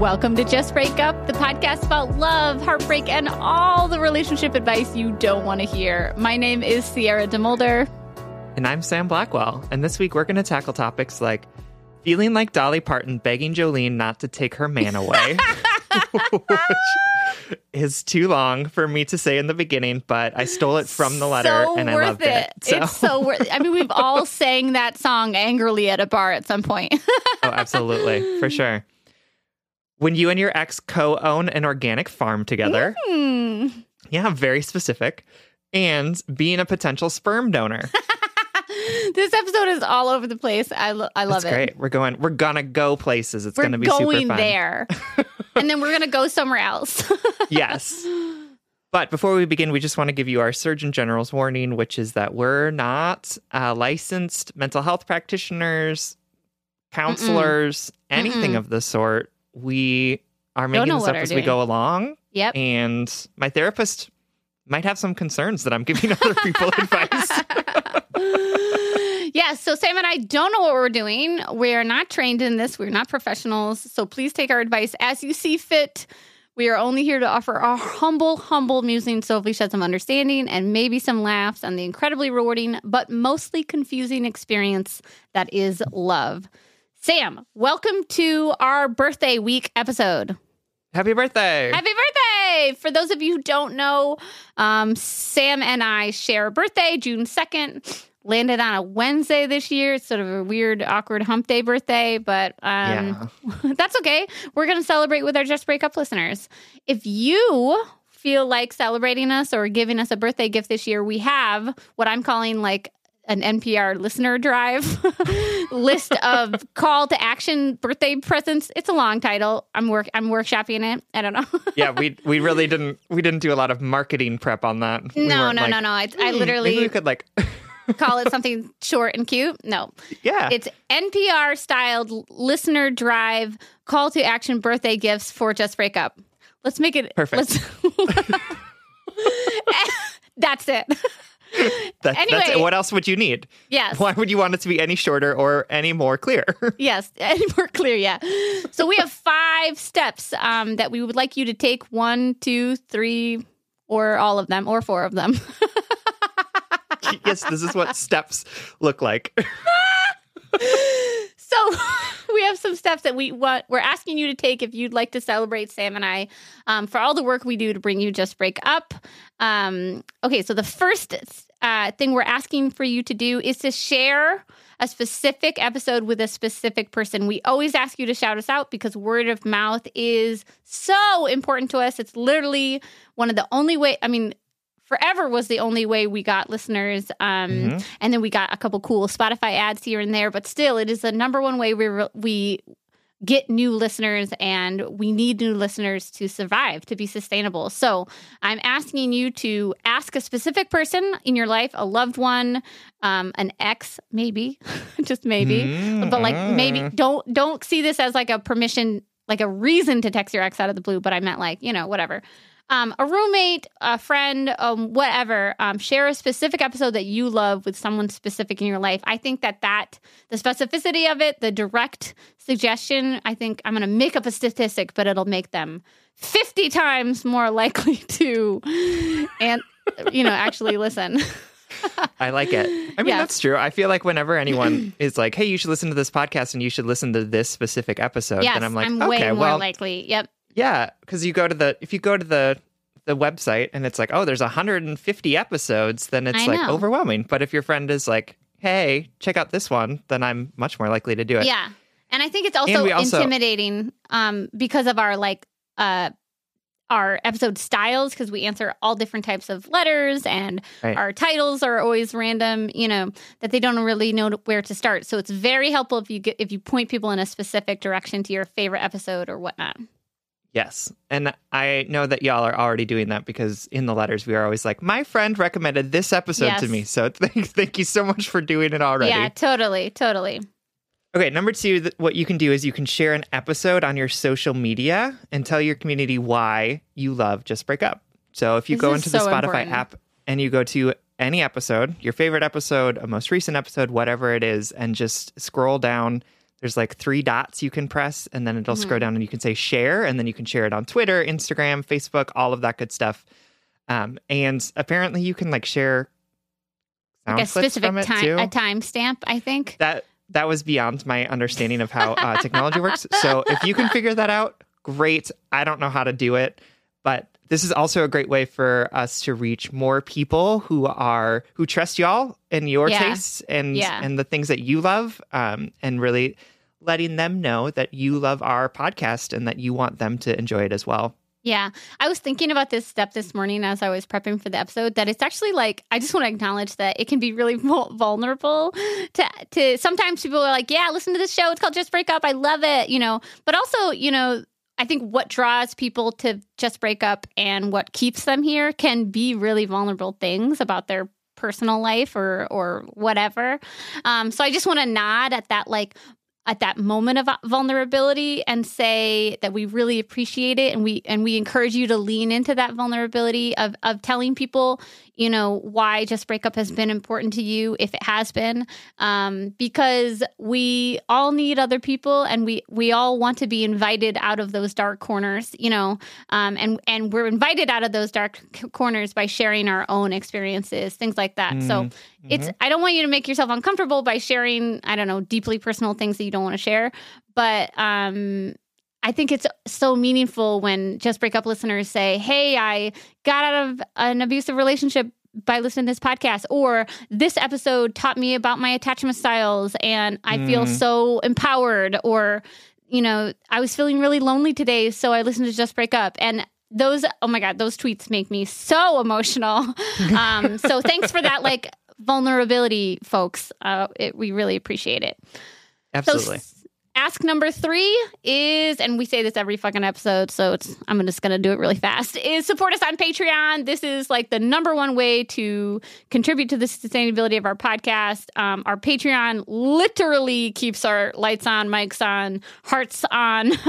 Welcome to Just Break Up, the podcast about love, heartbreak, and all the relationship advice you don't want to hear. My name is Sierra DeMulder. And I'm Sam Blackwell. And this week we're going to tackle topics like feeling like Dolly Parton begging Jolene not to take her man away. which is too long for me to say in the beginning, but I stole it from the letter so and I loved it. it. So. It's so worth I mean, we've all sang that song angrily at a bar at some point. oh, absolutely. For sure. When you and your ex co own an organic farm together. Hmm. Yeah, very specific. And being a potential sperm donor. this episode is all over the place. I, lo- I love That's it. great. We're going, we're going to go places. It's We're to be going super fun. there. and then we're going to go somewhere else. yes. But before we begin, we just want to give you our Surgeon General's warning, which is that we're not uh, licensed mental health practitioners, counselors, anything Mm-mm. of the sort. We are making this up as we go along. yep. And my therapist might have some concerns that I'm giving other people advice. yeah, so Sam and I don't know what we're doing. We're not trained in this. We're not professionals. So please take our advice as you see fit. We are only here to offer our humble, humble musings. So hopefully shed some understanding and maybe some laughs on the incredibly rewarding, but mostly confusing experience that is love. Sam, welcome to our birthday week episode. Happy birthday. Happy birthday! For those of you who don't know, um, Sam and I share a birthday, June 2nd. Landed on a Wednesday this year. It's sort of a weird, awkward hump day birthday, but um, that's okay. We're going to celebrate with our Just Break Up listeners. If you feel like celebrating us or giving us a birthday gift this year, we have what I'm calling like an NPR listener drive list of call to action birthday presents. It's a long title. I'm work I'm workshopping it. I don't know. yeah, we we really didn't we didn't do a lot of marketing prep on that. No, weren't no, like, no, no. I, I "Hmm, maybe we literally could like call it something short and cute. No, yeah. it's NPR styled listener drive call to action birthday gifts for Just Break Up. Let's make it Perfect. let's- That's it. That- that's anyway. What else would you need? Yes. Why would you want it to be any shorter or any more clear? Yes, any more clear, yeah. So we have five steps um, that we would like you to take one, two, three, or all of them, or four of them. yes, this is what steps look like. so we have some steps that we want we're asking you to take if you'd like to celebrate Sam and I um, for all the work we do to bring you just break up. Um, okay, so the first uh, thing we're asking for you to do is to share a specific episode with a specific person. We always ask you to shout us out because word of mouth is so important to us. It's literally one of the only way. I mean. Forever was the only way we got listeners. Um, Mhm. and then we got a couple cool Spotify ads here and there, but still, it is the number one way we re- we get new listeners, and we need new listeners to survive to be sustainable. So, I'm asking you to ask a specific person in your life, a loved one, um, an ex, maybe, just maybe, Mm, but like maybe don't don't see this as like a permission, like a reason to text your ex out of the blue. But I meant like you know whatever um, a roommate, a friend, um, whatever, um, share a specific episode that you love with someone specific in your life. I think that that the specificity of it, the direct suggestion, I think I'm going to make up a statistic, but it'll make them 50 times more likely to and you know actually listen. I like it. I mean, Yeah. that's true. I feel like whenever anyone is like, "Hey, you should listen to this podcast and you should listen to this specific episode," yes, then I'm like, I'm way "Okay, more well, likely. Yep. Yeah," because you go to the if you go to the the website and it's like, "Oh, there's 150 episodes," then it's I like know. overwhelming. But if your friend is like, "Hey, check out this one," then I'm much more likely to do it. Yeah. And I think it's also, also- intimidating um, because of our like uh, our episode styles because we answer all different types of letters and Right. our titles are always random you know that they don't really know where to start so it's very helpful if you get if you point people in a specific direction to your favorite episode or whatnot Yes. And I know that y'all are already doing that because in the letters we are always like, my friend recommended this episode to me. So thank, thank you so much for doing it already. yeah totally totally Okay, number two, th- what you can do is you can share an episode on your social media and tell your community why you love Just Break Up. So if you This go into the Spotify important. app and you go to any episode, your favorite episode, a most recent episode, whatever it is, and just scroll down, there's like three dots you can press, and then it'll Mm-hmm. scroll down and you can say share, and then you can share it on Twitter, Instagram, Facebook, all of that good stuff. Um, and apparently you can like share like a specific time too a timestamp i think that that was beyond my understanding of how uh, technology works. So if you can figure that out, great. I don't know how to do it, but this is also a great way for us to reach more people who are who trust y'all and your Yeah. tastes and Yeah. and the things that you love, um, and really letting them know that you love our podcast and that you want them to enjoy it as well. Yeah. I was thinking about this step this morning as I was prepping for the episode that it's actually like I just want to acknowledge that it can be really vulnerable to to sometimes people are like, "Yeah, listen to this show. It's called Just Break Up. I love it." You know, but also, you know, I think what draws people to Just Break Up and what keeps them here can be really vulnerable things about their personal life or or whatever. Um, so I just want to nod at that like at that moment of vulnerability and say that we really appreciate it and we and we encourage you to lean into that vulnerability of of telling people you know why just breakup has been important to you if it has been. Um, because we all need other people and we we all want to be invited out of those dark corners you know um, and and we're invited out of those dark c- corners by sharing our own experiences things like that. So it's i don't want you to make yourself uncomfortable by sharing i don't know deeply personal things that you don't want to share but um I think it's so meaningful when just break up listeners say, Hey, I got out of an abusive relationship by listening to this podcast, or this episode taught me about my attachment styles and I feel Mm. so empowered, or, you know, I was feeling really lonely today, so I listened to Just Break Up. And those, oh my God, those tweets make me so emotional. um, so thanks for that, like, vulnerability, folks. Uh, it, we really appreciate it. Absolutely. So ask number three is, and we say this every fucking episode, so it's I'm just gonna do it really fast. Is support us on Patreon. This is like the number one way to contribute to the sustainability of our podcast. Um, our Patreon literally keeps our lights on, mics on, hearts on,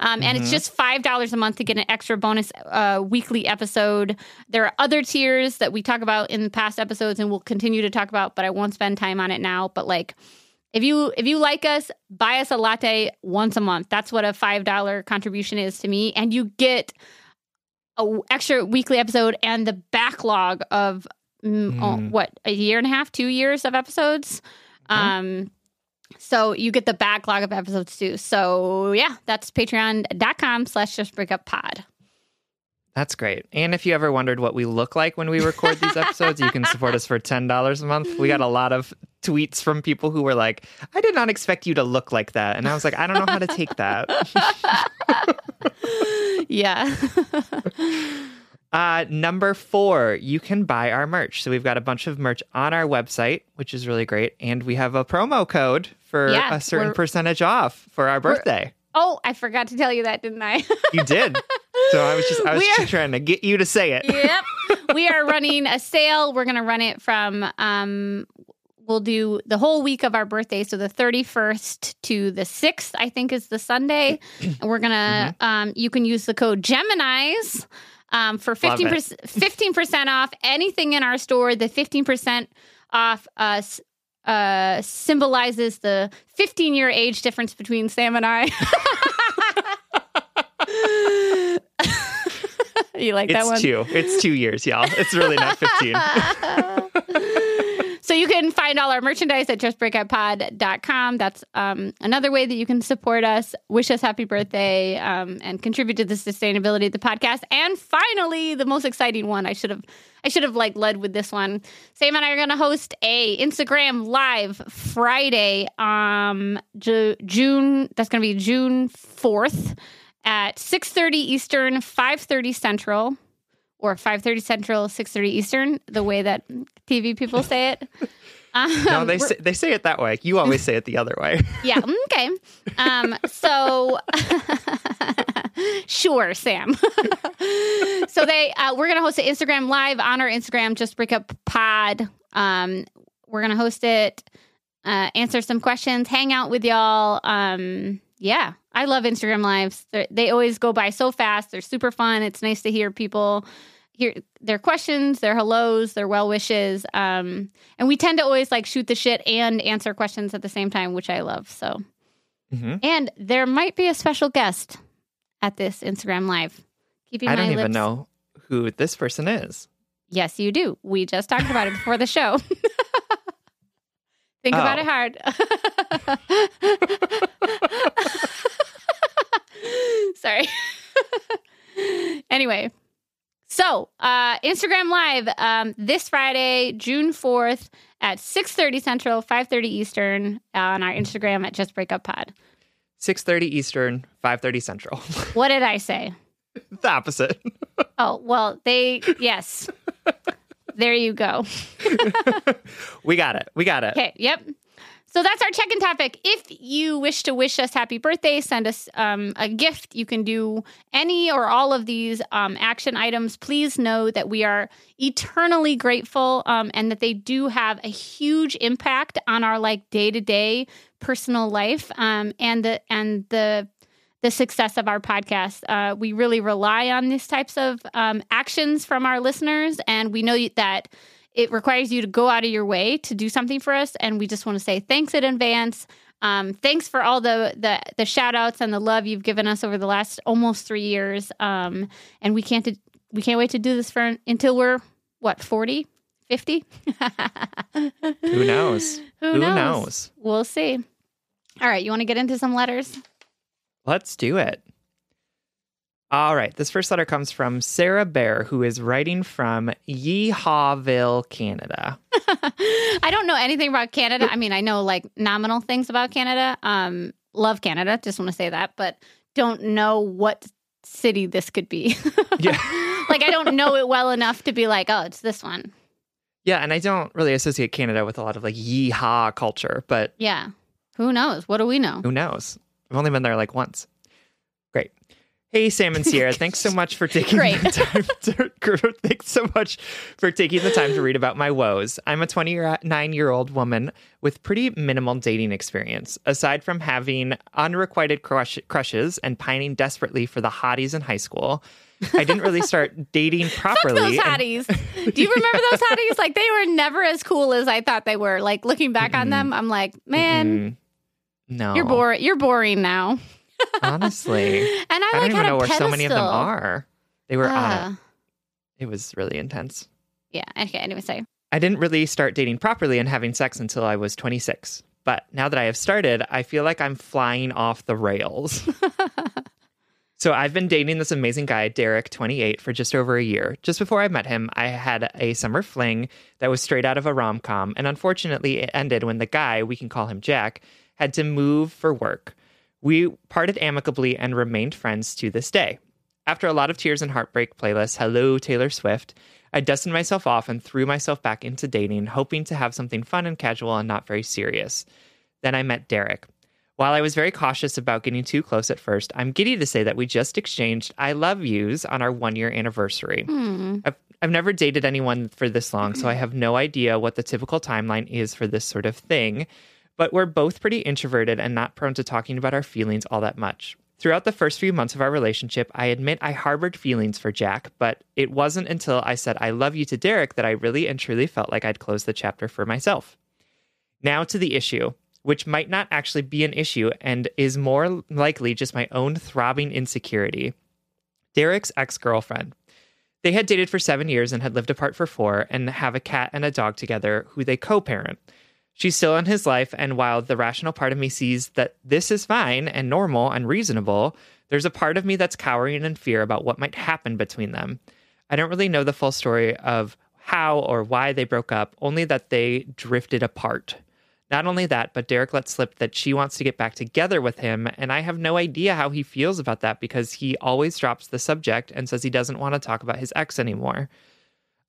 um, and it's just five dollars a month to get an extra bonus uh, weekly episode. There are other tiers that we talk about in past episodes, and we'll continue to talk about, but I won't spend time on it now. But like. If you if you like us, buy us a latte once a month. That's what a five dollar contribution is to me, and you get a extra weekly episode and the backlog of mm, oh, what a year and a half, two years of episodes. Um, so you get the backlog of episodes too. So yeah, that's patreon.com slash just break up pod. That's great. And if you ever wondered what we look like when we record these episodes, you can support us for $10 a month. We got a lot of tweets from people who were like, I did not expect you to look like that. And I was like, I don't know how to take that. Yeah. Uh, number four, you can buy our merch. So we've got a bunch of merch on our website, which is really great. And we have a promo code for Yeah, a certain percentage off for our birthday. oh, I forgot to tell you that, didn't I? You did. So I was just I was are- just trying to get you to say it. yep. We are running a sale. We're going to run it from um we'll do the whole week of our birthday so the 31st to the 6th I think is the Sunday. And we're going to um you can use the code Geminis um for 15% 15% off anything in our store. The 15% off us uh, symbolizes the 15 year age difference between Sam and I. you like that It's one? two. It's two years, y'all. It's really not 15. so you can find all our merchandise at justbreakuppod.com. That's um, another way that you can support us, wish us happy birthday, um, and contribute to the sustainability of the podcast. And finally, the most exciting one, I should have I should have like led with this one. Sam and I are going to host a Instagram live Friday, um, Ju- June. That's going to be June fourth at 6.30 Eastern, 5.30 Central, or 5.30 Central, 6.30 Eastern, the way that TV people say it. Um, No, they say, they say it that way. You always say it the other way. yeah, okay. Um, so sure, Sam. so they uh, we're gonna host an Instagram live on our Instagram, just break up pod. Um, we're gonna host it, uh, answer some questions, hang out with y'all. Um, yeah, I love Instagram lives. They're, they always go by so fast. They're super fun. It's nice to hear people hear their questions, their hellos, their well wishes. Um, and we tend to always like shoot the shit and answer questions at the same time, which I love. So, Mhm. and there might be a special guest at this Instagram live. Keeping I don't even lips- know who this person is. Yes, you do. We just talked about it before the show. Think about Oh. it hard. Sorry. anyway, so uh, Instagram Live um, this Friday, June fourth at six thirty Central, five thirty Eastern on our Instagram at Just Break Up Pod. 6.30 Eastern, 5.30 Central. What did I say? the opposite. Oh well, they yes. there you go. we got it. We got it. Okay, yep. So that's our check-in topic. If you wish to wish us happy birthday, send us um, a gift. You can do any or all of these um, action items. Please know that we are eternally grateful um, and that they do have a huge impact on our like day-to-day personal life um, and the and the the success of our podcast. Uh, we really rely on these types of um, actions from our listeners, and we know that it requires you to go out of your way to do something for us. And we just want to say thanks in advance. Um, thanks for all the, the the shout outs and the love you've given us over the last almost three years. Um, and we can't we can't wait to do this for until we're what 40, 50? Who knows? Who, Who knows? knows? We'll see. All right, you want to get into some letters? Let's do it. All right. This first letter comes from Sarah Bear, who is writing from Yeehawville, Canada. I don't know anything about Canada. I mean, I know like nominal things about Canada. Um, love Canada. Just want to say that, but don't know what city this could be. Yeah. like I don't know it well enough to be like, oh, it's this one. Yeah, and I don't really associate Canada with a lot of like yeehaw culture, but Yeah. Who knows? What do we know? who knows? I've only been there like once. Hey, Sam and Sierra, thanks so much for taking the time to, thanks so much for taking the time to read about my woes. I'm a 29 year old woman with pretty minimal dating experience. Aside from having unrequited crush, crushes and pining desperately for the hotties in high school, I didn't really start dating properly. Those and- hotties. Do you remember those hotties? Like they were never as cool as I thought they were. Like looking back on them, I'm like, man, Mm, no, you're boring. You're boring now. Honestly, And I, I like don't even know where so many of them are. They were on Ah. it. It was really intense. Yeah. Okay. Anyway, say. I didn't really start dating properly and having sex until I was 26. But now that I have started, I feel like I'm flying off the rails. so I've been dating this amazing guy, Derek, 28, for just over a year. Just before I met him, I had a summer fling that was straight out of a rom com. And unfortunately, it ended when the guy, we can call him Jack, had to move for work. We parted amicably and remained friends to this day. After a lot of tears and heartbreak playlists, hello, Taylor Swift, I dusted myself off and threw myself back into dating, hoping to have something fun and casual and not very serious. Then I met Derek. While I was very cautious about getting too close at first, I'm giddy to say that we just exchanged I love yous on our one year anniversary. Hmm. I've, I've never dated anyone for this long, so I have no idea what the typical timeline is for this sort of thing. But we're both pretty introverted and not prone to talking about our feelings all that much. Throughout the first few months of our relationship, I admit I harbored feelings for Jack, but it wasn't until I said I love you to Derek that I really and truly felt like I'd closed the chapter for myself. Now to the issue, which might not actually be an issue and is more likely just my own throbbing insecurity. Derek's ex girlfriend. They had dated for seven years and had lived apart for four and have a cat and a dog together who they co parent. She's still in his life, and while the rational part of me sees that this is fine and normal and reasonable, there's a part of me that's cowering in fear about what might happen between them. I don't really know the full story of how or why they broke up, only that they drifted apart. Not only that, but Derek let slip that she wants to get back together with him, and I have no idea how he feels about that because he always drops the subject and says he doesn't want to talk about his ex anymore.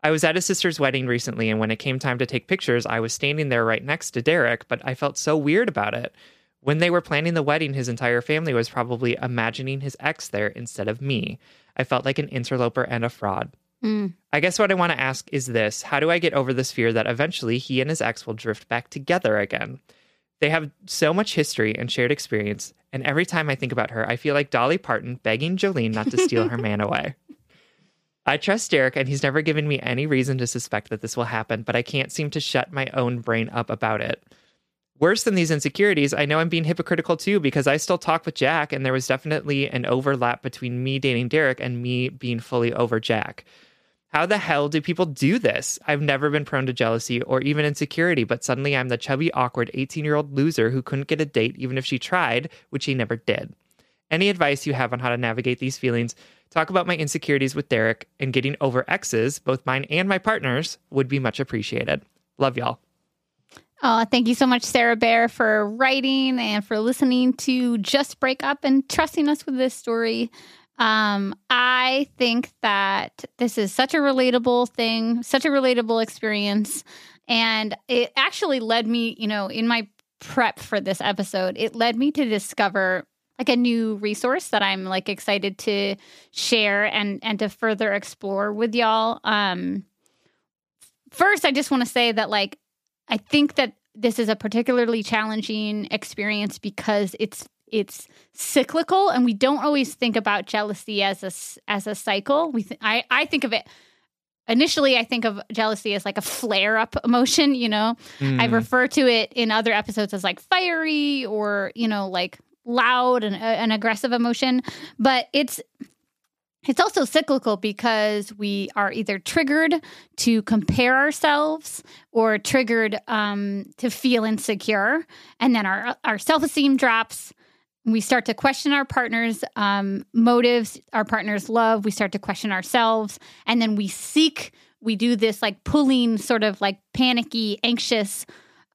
I was at his sister's wedding recently, and when it came time to take pictures, I was standing there right next to Derek, but I felt so weird about it. When they were planning the wedding, his entire family was probably imagining his ex there instead of me. I felt like an interloper and a fraud. Mm. I guess what I want to ask is this How do I get over this fear that eventually he and his ex will drift back together again? They have so much history and shared experience, and every time I think about her, I feel like Dolly Parton begging Jolene not to steal her man away. I trust Derek, and he's never given me any reason to suspect that this will happen, but I can't seem to shut my own brain up about it. Worse than these insecurities, I know I'm being hypocritical too because I still talk with Jack, and there was definitely an overlap between me dating Derek and me being fully over Jack. How the hell do people do this? I've never been prone to jealousy or even insecurity, but suddenly I'm the chubby, awkward 18 year old loser who couldn't get a date even if she tried, which he never did. Any advice you have on how to navigate these feelings, talk about my insecurities with Derek, and getting over exes, both mine and my partners, would be much appreciated. Love y'all. Oh, thank you so much, Sarah Bear, for writing and for listening to Just Break Up and trusting us with this story. Um, I think that this is such a relatable thing, such a relatable experience. And it actually led me, you know, in my prep for this episode, it led me to discover like a new resource that I'm like excited to share and and to further explore with y'all. Um first I just want to say that like I think that this is a particularly challenging experience because it's it's cyclical and we don't always think about jealousy as a as a cycle. We th- I I think of it initially I think of jealousy as like a flare up emotion, you know. Mm. I refer to it in other episodes as like fiery or, you know, like loud and uh, an aggressive emotion, but it's it's also cyclical because we are either triggered to compare ourselves or triggered um, to feel insecure, and then our our self esteem drops. We start to question our partner's um, motives, our partner's love. We start to question ourselves, and then we seek. We do this like pulling, sort of like panicky, anxious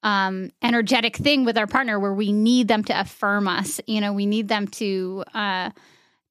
um, energetic thing with our partner where we need them to affirm us. You know, we need them to uh,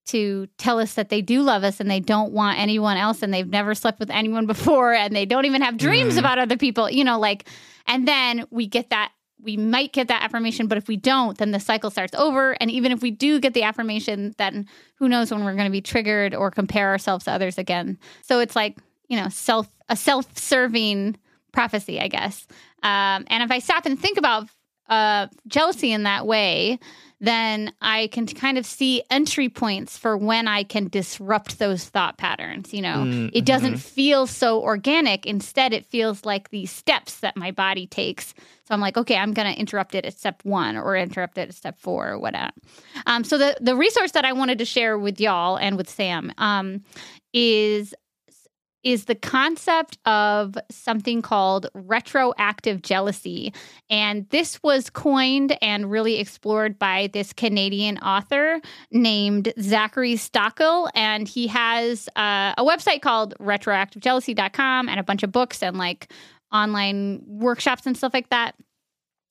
to tell us that they do love us and they don't want anyone else and they've never slept with anyone before and they don't even have dreams Mhm. about other people. You know, like, and then we get that. We might get that affirmation, but if we don't, then the cycle starts over. And even if we do get the affirmation, then who knows when we're going to be triggered or compare ourselves to others again. So it's like, you know, self a self-serving prophecy, I guess. Um, and if I stop and think about uh, jealousy in that way, then I can kind of see entry points for when I can disrupt those thought patterns. You know, Mm, it doesn't feel so organic. Instead, it feels like these steps that my body takes. So I'm like, okay, I'm going to interrupt it at step one or interrupt it at step four or whatever. Um, so the the resource that I wanted to share with y'all and with Sam um, is is the concept of something called retroactive jealousy. And this was coined and really explored by this Canadian author named Zachary Stockill. And he has uh, a website called retroactivejealousy.com and a bunch of books and like online workshops and stuff like that.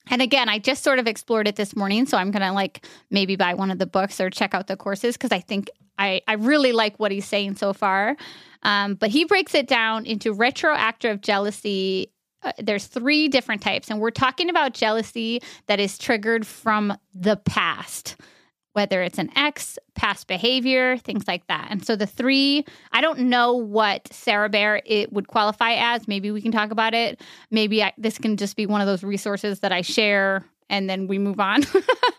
And again, I just sort of explored it this morning, so I'm gonna like maybe buy one of the books or check out the courses because I think I I really like what he's saying so far. Um, but he breaks it down into retroactive jealousy. Uh, there's three different types, and we're talking about jealousy that is triggered from the past, whether it's an ex, past behavior, things like that. And so the three, I don't know what Sarah Bear it would qualify as. Maybe we can talk about it. Maybe I, this can just be one of those resources that I share and then we move on.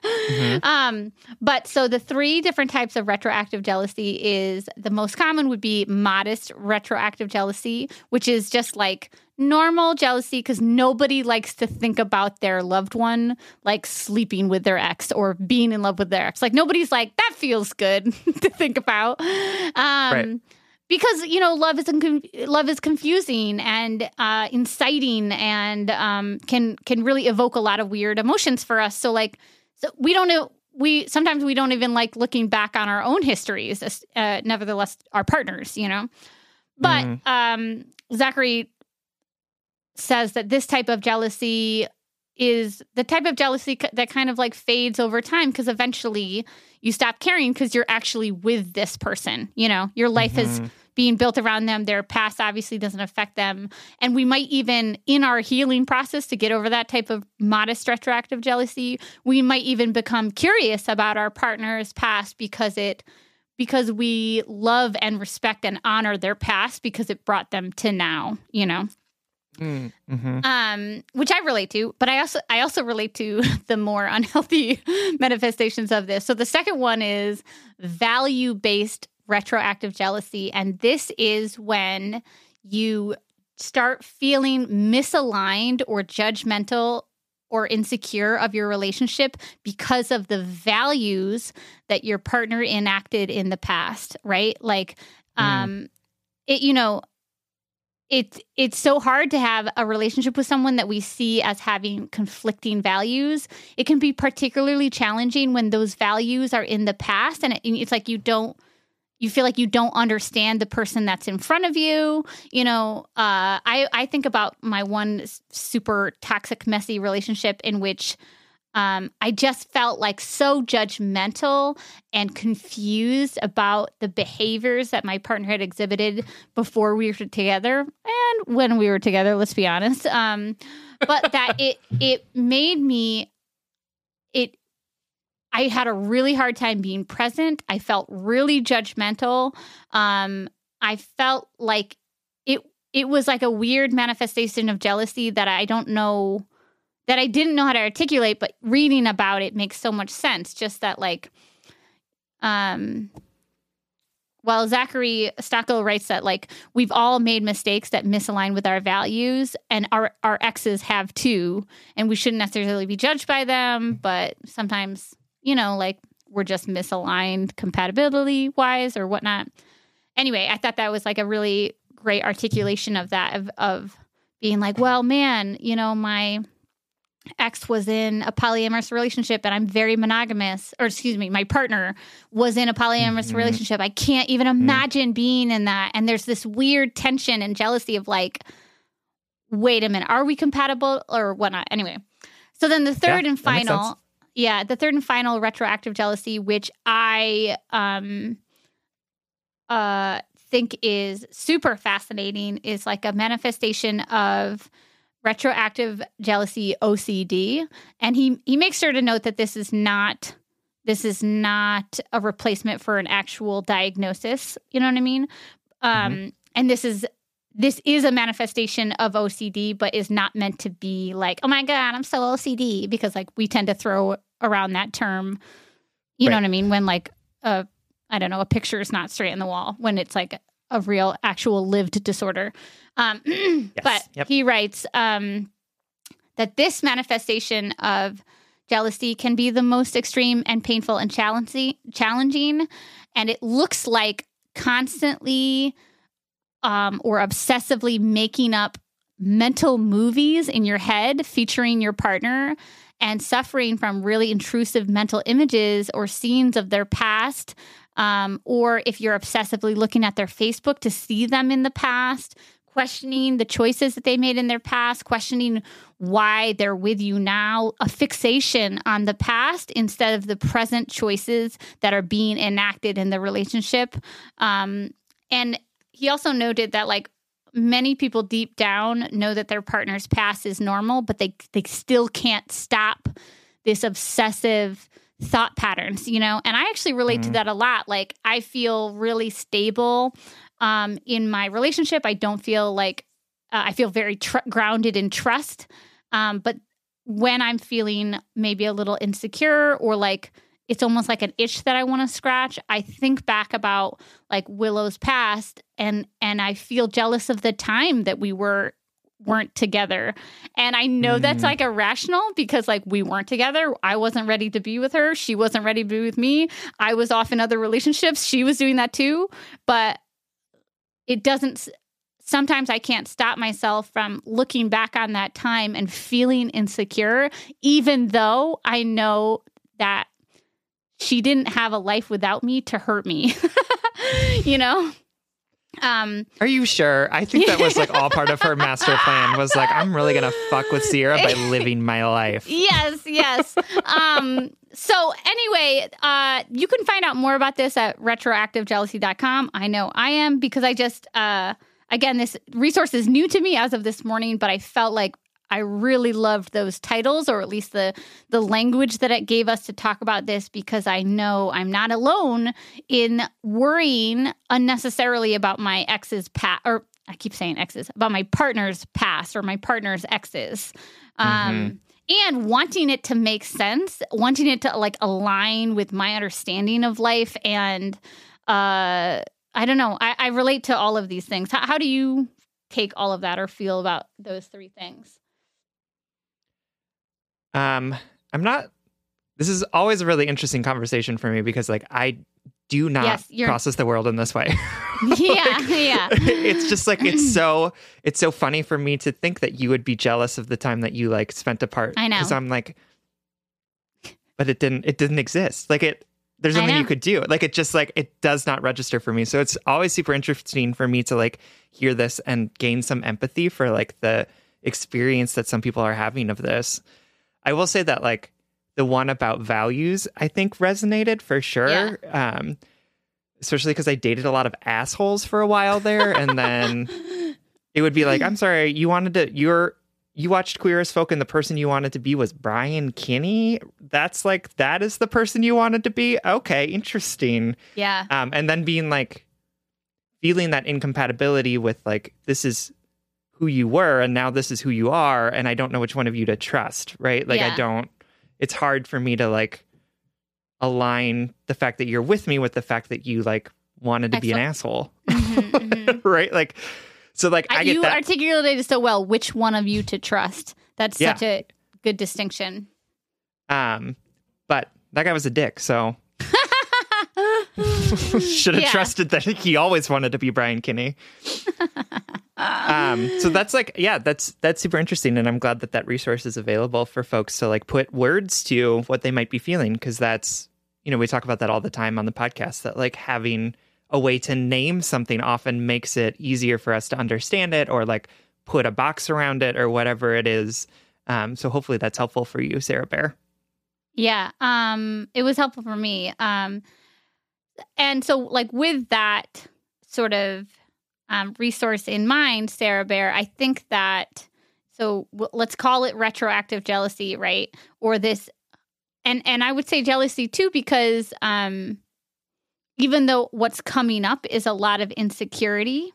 um, but so the three different types of retroactive jealousy is the most common would be modest retroactive jealousy, which is just like normal jealousy because nobody likes to think about their loved one like sleeping with their ex or being in love with their ex. Like nobody's like that feels good to think about. Um, Right. Because you know, love is love is confusing and uh, inciting, and um, can can really evoke a lot of weird emotions for us. So, like, so we don't know. We sometimes we don't even like looking back on our own histories. as- Uh, nevertheless, our partners, you know. But Mhm. um, Zachary says that this type of jealousy is the type of jealousy that kind of like fades over time because eventually you stop caring because you're actually with this person. You know, your life mm-hmm. is being built around them. Their past obviously doesn't affect them. And we might even, in our healing process to get over that type of modest retroactive jealousy, we might even become curious about our partner's past because it because we love and respect and honor their past because it brought them to now, you know. Mm, hmm Um, which I relate to, but I also I also relate to the more unhealthy manifestations of this. So the second one is value based retroactive jealousy, and this is when you start feeling misaligned or judgmental or insecure of your relationship because of the values that your partner enacted in the past, right? Like, mm. um, it you know it's it's so hard to have a relationship with someone that we see as having conflicting values. It can be particularly challenging when those values are in the past, and, it, and it's like you don't you feel like you don't understand the person that's in front of you. You know, uh, I I think about my one super toxic, messy relationship in which um, I just felt like so judgmental and confused about the behaviors that my partner had exhibited before we were together and when we were together. Let's be honest. Um, but that it it made me it. I had a really hard time being present. I felt really judgmental. Um, I felt like it it was like a weird manifestation of jealousy that I don't know that I didn't know how to articulate, but reading about it makes so much sense. Just that, like, um, well, Zachary Stockill writes that like we've all made mistakes that misalign with our values, and our our exes have too, and we shouldn't necessarily be judged by them, but sometimes you know, like we're just misaligned compatibility wise or whatnot. Anyway, I thought that was like a really great articulation of that of of being like, well, man, you know, my ex was in a polyamorous relationship and I'm very monogamous, or excuse me, my partner was in a polyamorous mm-hmm. relationship. I can't even mm-hmm. imagine mm-hmm. being in that. And there's this weird tension and jealousy of like, wait a minute, are we compatible or whatnot? Anyway, so then the third yeah, and final, yeah, the third and final retroactive jealousy, which I um uh think is super fascinating, is like a manifestation of retroactive jealousy OCD and he he makes sure to note that this is not this is not a replacement for an actual diagnosis you know what i mean um mm-hmm. and this is this is a manifestation of OCD but is not meant to be like oh my god I'm so OCD because like we tend to throw around that term you right. know what i mean when like a I don't know a picture is not straight in the wall when it's like a real actual lived disorder um, yes. But yep. he writes um, that this manifestation of jealousy can be the most extreme and painful and challenging. And it looks like constantly um, or obsessively making up mental movies in your head featuring your partner and suffering from really intrusive mental images or scenes of their past. Um, or if you're obsessively looking at their Facebook to see them in the past, questioning the choices that they made in their past, questioning why they're with you now, a fixation on the past instead of the present choices that are being enacted in the relationship. Um, and he also noted that, like, many people deep down know that their partner's past is normal, but they, they still can't stop this obsessive thought patterns, you know? And I actually relate mm-hmm. to that a lot. Like, I feel really stable um, in my relationship. I don't feel like uh, I feel very tr- grounded in trust. Um, but when I'm feeling maybe a little insecure or like it's almost like an itch that I want to scratch, I think back about like Willow's past and and I feel jealous of the time that we were weren't together. And I know mm. that's like irrational because like we weren't together. I wasn't ready to be with her. She wasn't ready to be with me. I was off in other relationships. She was doing that too. But it doesn't sometimes I can't stop myself from looking back on that time and feeling insecure, even though I know that she didn't have a life without me to hurt me. you know? Um, Are you sure? I think that was like all part of her master plan was like, I'm really going to fuck with Sierra by living my life. yes, yes. um, so anyway, uh, you can find out more about this at retroactivejealousy.com. I know I am because I just uh, again this resource is new to me as of this morning, but I felt like I really loved those titles or at least the the language that it gave us to talk about this because I know I'm not alone in worrying unnecessarily about my ex's past or I keep saying exes about my partner's past or my partner's exes. Um, and wanting it to make sense, wanting it to like align with my understanding of life and uh I don't know. I, I relate to all of these things. How, how do you take all of that or feel about those three things? Um, I'm not. This is always a really interesting conversation for me because, like, I do not Yes, process the world in this way. yeah, yeah. it's just like it's so it's so funny for me to think that you would be jealous of the time that you like spent apart. I know. because I'm like, but it didn't. It didn't exist. Like it. There's nothing you could do. Like it just like it does not register for me. So it's always super interesting for me to like hear this and gain some empathy for like the experience that some people are having of this. I will say that like the one about values I think resonated for sure. Um especially because I dated a lot of assholes for a while there and then it would be like, I'm sorry, you wanted to you're you watched Queer as Folk and the person you wanted to be was Brian Kinney. That's like that is the person you wanted to be. Okay, interesting. Yeah. Um, and then being like feeling that incompatibility with like this is who you were and now this is who you are and I don't know which one of you to trust, right? Like I don't it's hard for me to like align the fact that you're with me with the fact that you like wanted to be an asshole. Mhm, mhm. right? Like so like I, I- get you that articulated so well. Which one of you to trust? That's Yeah. such a good distinction. um but that guy was a dick, so should have Yeah. trusted that he always wanted to be Brian Kinney. um, so that's like, yeah, that's that's super interesting, and I'm glad that that resource is available for folks to like put words to what they might be feeling, because that's you know we talk about that all the time on the podcast. That like having a way to name something often makes it easier for us to understand it, or like put a box around it, or whatever it is. Um, so hopefully that's helpful for you, Sarah Bear. Yeah, um, it was helpful for me. Um, and so, like with that sort of um, resource in mind, Sarah Bear, I think that so w- let's call it retroactive jealousy, right? Or this, and and I would say jealousy too because um, even though what's coming up is a lot of insecurity,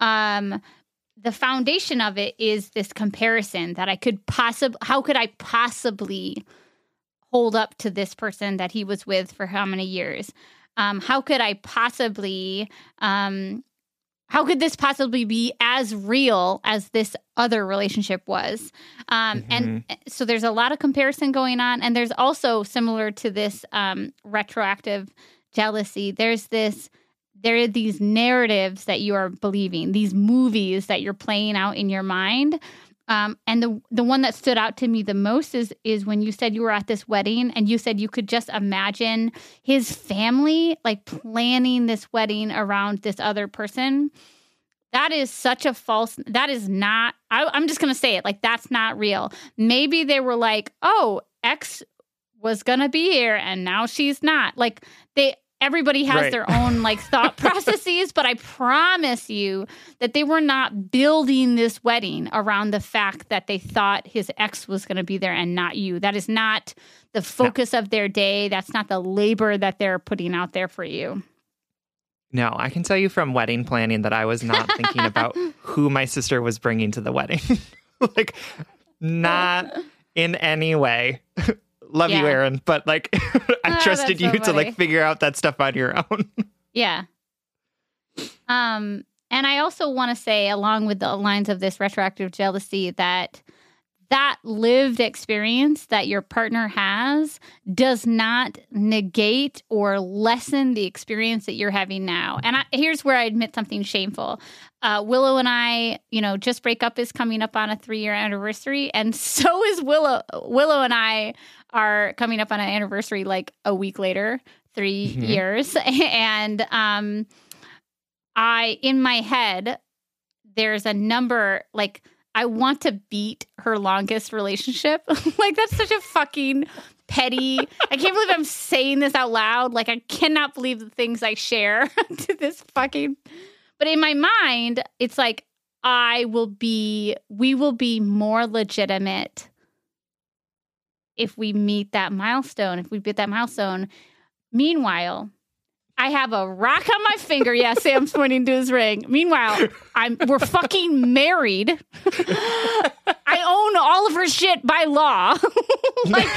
um, the foundation of it is this comparison that I could possibly, how could I possibly hold up to this person that he was with for how many years? Um, how could I possibly, um, how could this possibly be as real as this other relationship was? Um, And so there's a lot of comparison going on. And there's also similar to this um, retroactive jealousy, there's this there are these narratives that you are believing, these movies that you're playing out in your mind. Um, and the the one that stood out to me the most is is when you said you were at this wedding and you said you could just imagine his family like planning this wedding around this other person. That is such a false. That is not. I, I'm just gonna say it like that's not real. Maybe they were like, oh, X was gonna be here and now she's not. Like they everybody has Right. their own like thought processes, but I promise you that they were not building this wedding around the fact that they thought his ex was going to be there and not you. That is not the focus of their day. That's not the labor that they're putting out there for you. No, I can tell you from wedding planning that I was not thinking about who my sister was bringing to the wedding. like, not in any way. Love you, Aaron, but like, I Oh, trusted you so to like figure out that stuff on your own. Yeah. Um, and I also want to say, along with the lines of this retroactive jealousy, that that lived experience that your partner has does not negate or lessen the experience that you're having now. And I, here's where I admit something shameful. Uh, Willow and I, you know, just break up is coming up on a three year anniversary, and so is Willow. Willow and I are coming up on an anniversary like a week later, 3 Mhm. years, and um. I in my head there's a number like I want to beat her longest relationship. like that's such a fucking petty. I can't believe I'm saying this out loud. Like I cannot believe the things I share to this fucking But in my mind, it's like I will be we will be more legitimate if we meet that milestone, if we beat that milestone. Meanwhile, I have a rock on my finger. Yeah, Sam's pointing to his ring. Meanwhile, I'm we're fucking married. I own all of her shit by law. like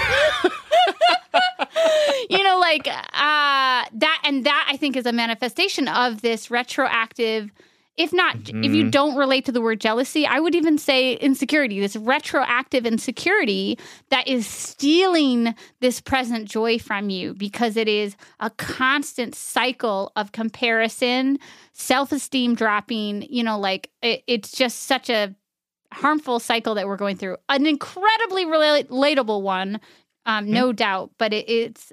you know, like uh that and that I think is a manifestation of this retroactive if not mm-hmm. if you don't relate to the word jealousy i would even say insecurity this retroactive insecurity that is stealing this present joy from you because it is a constant cycle of comparison self-esteem dropping you know like it, it's just such a harmful cycle that we're going through an incredibly relatable one um, mm-hmm. no doubt but it, it's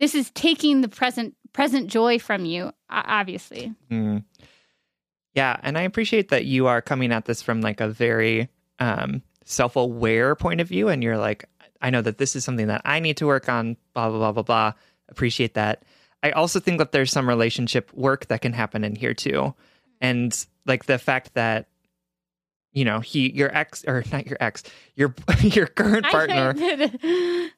this is taking the present present joy from you obviously mm. Yeah, and I appreciate that you are coming at this from like a very um, self-aware point of view, and you're like, I know that this is something that I need to work on. Blah blah blah blah blah. Appreciate that. I also think that there's some relationship work that can happen in here too, and like the fact that you know he your ex or not your ex your your current partner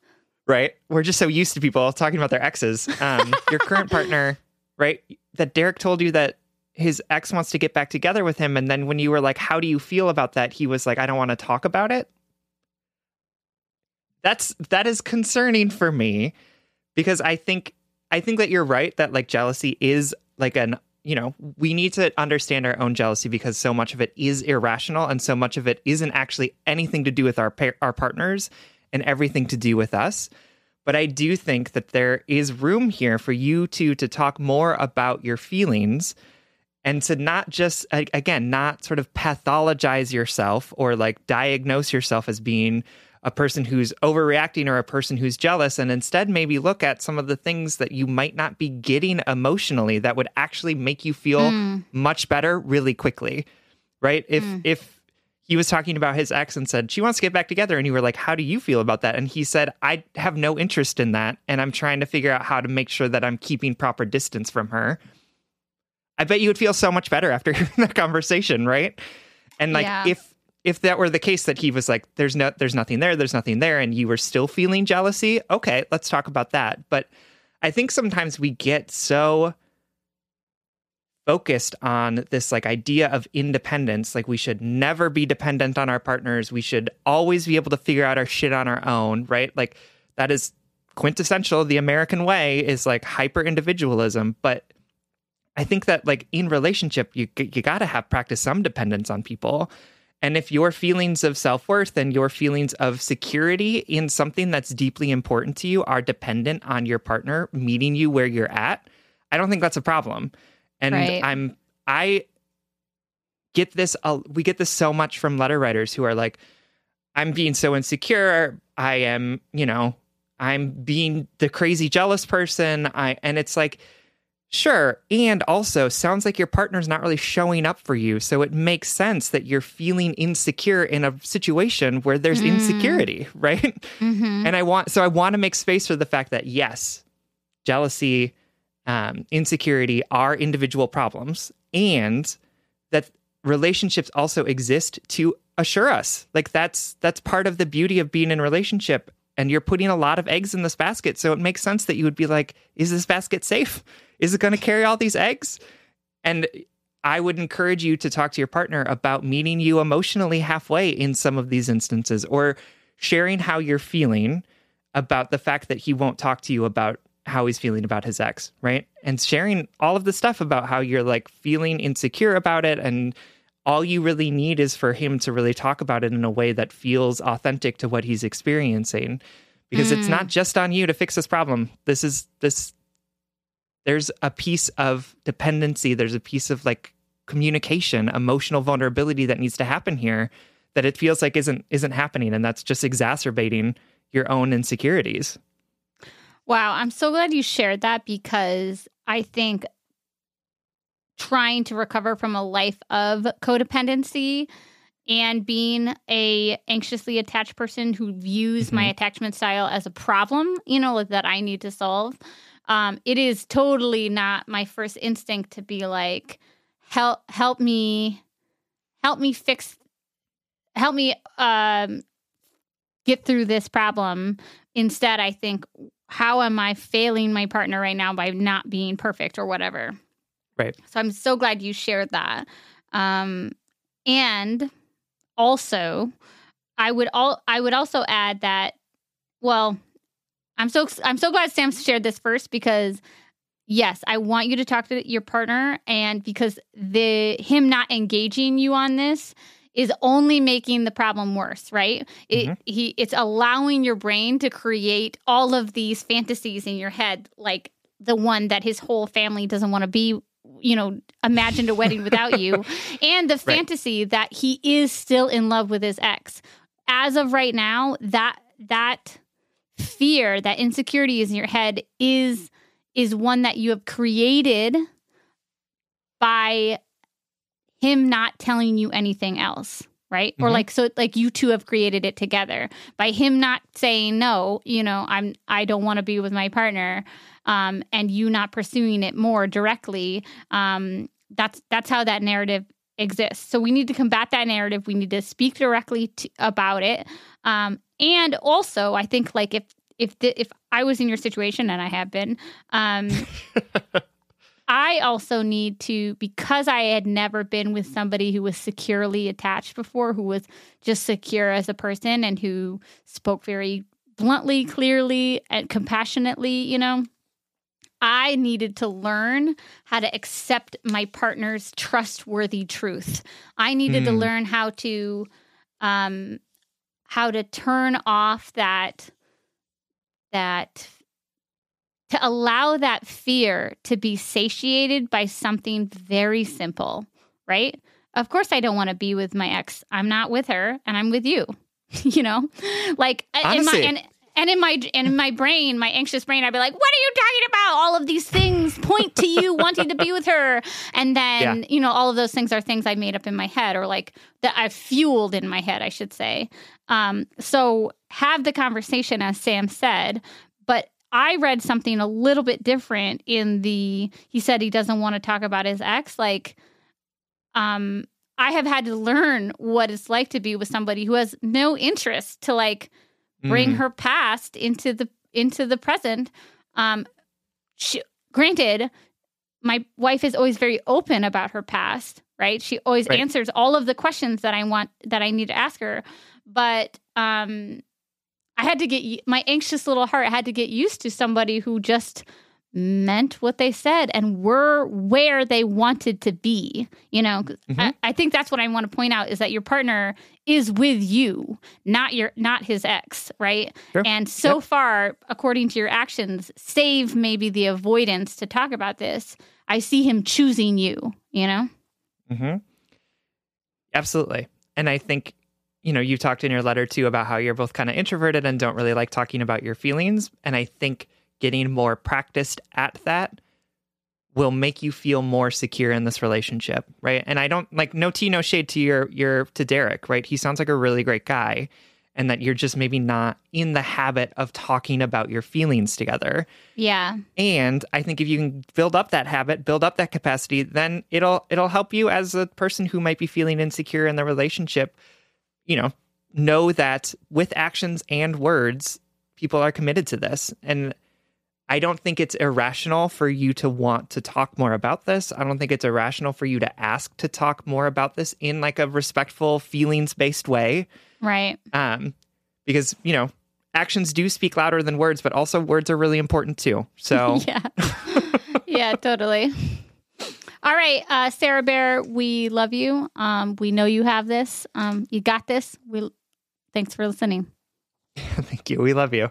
right we're just so used to people talking about their exes um your current partner right that derek told you that his ex wants to get back together with him. And then when you were like how do you feel about that? He was like i don't want to talk about it. That's that is concerning for me because i think i think that you're right that like jealousy is like an you know we need to understand our own jealousy because so much of it is irrational and so much of it isn't actually anything to do with our our partners and everything to do with us. But i do think that there is room here for you two to talk more about your feelings and to not just again not sort of pathologize yourself or like diagnose yourself as being a person who's overreacting or a person who's jealous and instead maybe look at some of the things that you might not be getting emotionally that would actually make you feel mm. much better really quickly right if mm. if he was talking about his ex and said she wants to get back together and you were like how do you feel about that and he said i have no interest in that and i'm trying to figure out how to make sure that i'm keeping proper distance from her I bet you would feel so much better after that conversation, right? And like yeah. if if that were the case that he was like there's no there's nothing there, there's nothing there and you were still feeling jealousy, okay, let's talk about that. But I think sometimes we get so focused on this like idea of independence like we should never be dependent on our partners we should always be able to figure out our shit on our own right like that is quintessential the american way is like hyper individualism but I think that like in relationship, you you got to have practice some dependence on people. And if your feelings of self worth and your feelings of security in something that's deeply important to you are dependent on your partner meeting you where you're at, I don't think that's a problem. And right. I'm I get this uh, we get this so much from letter writers who are like I'm being so insecure, I am, you know, I'm being the crazy jealous person. I and it's like Sure. And also, sounds like your partner's not really showing up for you. So it makes sense that you're feeling insecure in a situation where there's mm. insecurity, right? Mm-hmm. And I want, so I want to make space for the fact that, yes, jealousy, um, insecurity are individual problems and that relationships also exist to assure us. Like that's, that's part of the beauty of being in a relationship. And you're putting a lot of eggs in this basket. So it makes sense that you would be like, is this basket safe? Is it going to carry all these eggs? And I would encourage you to talk to your partner about meeting you emotionally halfway in some of these instances or sharing how you're feeling about the fact that he won't talk to you about how he's feeling about his ex, right? And sharing all of the stuff about how you're like feeling insecure about it and all you really need is for him to really talk about it in a way that feels authentic to what he's experiencing because mm. it's not just on you to fix this problem. This is this there's a piece of dependency, there's a piece of like communication, emotional vulnerability that needs to happen here that it feels like isn't isn't happening and that's just exacerbating your own insecurities. Wow, I'm so glad you shared that because I think trying to recover from a life of codependency and being a anxiously attached person who views mm-hmm. my attachment style as a problem, you know, that I need to solve. Um, it is totally not my first instinct to be like, help, help me, help me fix, help me um, get through this problem. Instead, I think, how am I failing my partner right now by not being perfect or whatever? Right. So I'm so glad you shared that. Um, and also, I would all I would also add that. Well, I'm so I'm so glad Sam shared this first because yes, I want you to talk to your partner, and because the him not engaging you on this is only making the problem worse, right? It, mm-hmm. he it's allowing your brain to create all of these fantasies in your head, like the one that his whole family doesn't want to be you know, imagined a wedding without you, and the fantasy right. that he is still in love with his ex. As of right now, that that fear, that insecurity is in your head is is one that you have created by him not telling you anything else right mm-hmm. or like so like you two have created it together by him not saying no you know i'm i don't want to be with my partner um, and you not pursuing it more directly, um, that's that's how that narrative exists. So we need to combat that narrative. We need to speak directly to, about it. Um, and also, I think like if if the, if I was in your situation, and I have been, um, I also need to because I had never been with somebody who was securely attached before, who was just secure as a person and who spoke very bluntly, clearly, and compassionately. You know, I needed to learn how to accept my partner's trustworthy truth. I needed mm. to hmm. learn how to um how to turn off that that to allow that fear to be satiated by something very simple, right? Of course I don't want to be with my ex. I'm not with her and I'm with you. you know? Like Honestly, in my and and in my and in my brain, my anxious brain, I'd be like, "What are you talking about? All of these things point to you wanting to be with her." And then, yeah. you know, all of those things are things I made up in my head or like that I've fueled in my head, I should say. Um, so have the conversation as Sam said, but I read something a little bit different in the he said he doesn't want to talk about his ex like um I have had to learn what it's like to be with somebody who has no interest to like bring mm. her past into the into the present. Um, she, granted, my wife is always very open about her past, right? She always right. answers all of the questions that I want that I need to ask her. But um, I had to get my anxious little heart had to get used to somebody who just meant what they said and were where they wanted to be. You know, mm-hmm. I, I, think that's what I want to point out is that your partner is with you, not your not his ex, right? Sure. And so yep. far, according to your actions, save maybe the avoidance to talk about this. I see him choosing you. You know. Hmm. Absolutely, and I think. You know, you talked in your letter too about how you're both kind of introverted and don't really like talking about your feelings. And I think getting more practiced at that will make you feel more secure in this relationship, right? And I don't like no tea, no shade to your your to Derek, right? He sounds like a really great guy, and that you're just maybe not in the habit of talking about your feelings together. Yeah. And I think if you can build up that habit, build up that capacity, then it'll it'll help you as a person who might be feeling insecure in the relationship, you know, know that with actions and words, people are committed to this. And I don't think it's irrational for you to want to talk more about this. I don't think it's irrational for you to ask to talk more about this in like a respectful, feelings based way. Right. Um, because, you know, actions do speak louder than words, but also words are really important too. So, yeah. yeah, totally. All right, uh, Sarah Bear, we love you. Um, we know you have this. Um, you got this. We thanks for listening. Thank you. We love you.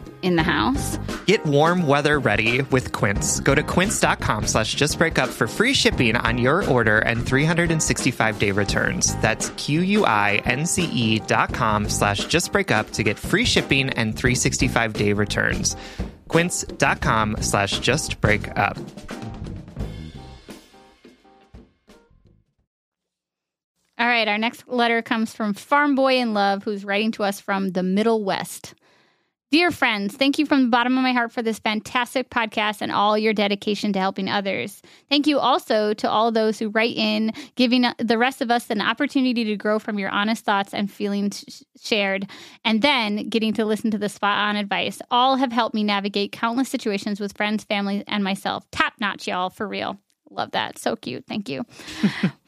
in the house. Get warm weather ready with Quince. Go to quince.com slash justbreakup for free shipping on your order and 365-day returns. That's Q-U-I-N-C-E dot com slash justbreakup to get free shipping and 365-day returns. quince.com slash justbreakup. All right, our next letter comes from Farm Boy in Love, who's writing to us from the Middle West. Dear friends, thank you from the bottom of my heart for this fantastic podcast and all your dedication to helping others. Thank you also to all those who write in, giving the rest of us an opportunity to grow from your honest thoughts and feelings shared, and then getting to listen to the spot on advice. All have helped me navigate countless situations with friends, family, and myself. Top notch, y'all, for real. Love that. So cute. Thank you.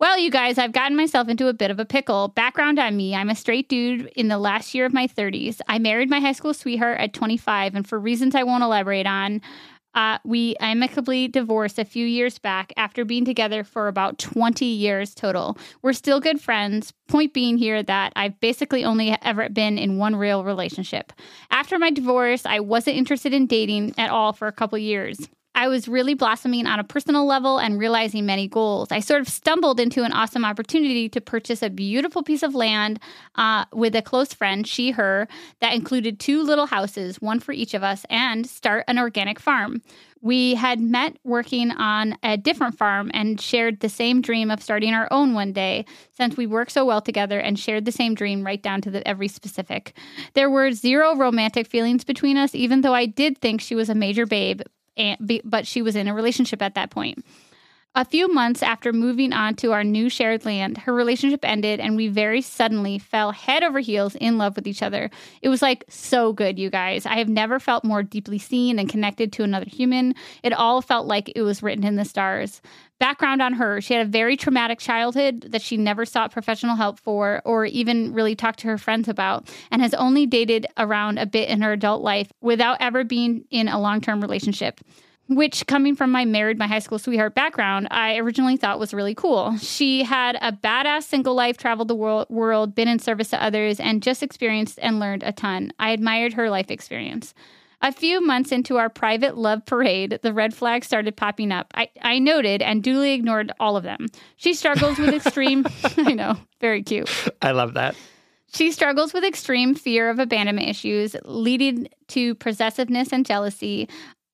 Well, you guys, I've gotten myself into a bit of a pickle. Background on me I'm a straight dude in the last year of my 30s. I married my high school sweetheart at 25, and for reasons I won't elaborate on, uh, we amicably divorced a few years back after being together for about 20 years total. We're still good friends. Point being here that I've basically only ever been in one real relationship. After my divorce, I wasn't interested in dating at all for a couple years. I was really blossoming on a personal level and realizing many goals. I sort of stumbled into an awesome opportunity to purchase a beautiful piece of land uh, with a close friend, she, her, that included two little houses, one for each of us, and start an organic farm. We had met working on a different farm and shared the same dream of starting our own one day, since we worked so well together and shared the same dream right down to the every specific. There were zero romantic feelings between us, even though I did think she was a major babe, and, but she was in a relationship at that point. A few months after moving on to our new shared land, her relationship ended and we very suddenly fell head over heels in love with each other. It was like so good, you guys. I have never felt more deeply seen and connected to another human. It all felt like it was written in the stars. Background on her she had a very traumatic childhood that she never sought professional help for or even really talked to her friends about, and has only dated around a bit in her adult life without ever being in a long term relationship which coming from my married my high school sweetheart background i originally thought was really cool she had a badass single life traveled the world, world been in service to others and just experienced and learned a ton i admired her life experience a few months into our private love parade, the red flags started popping up. I, I noted and duly ignored all of them. She struggles with extreme, I know, very cute. I love that. She struggles with extreme fear of abandonment issues, leading to possessiveness and jealousy.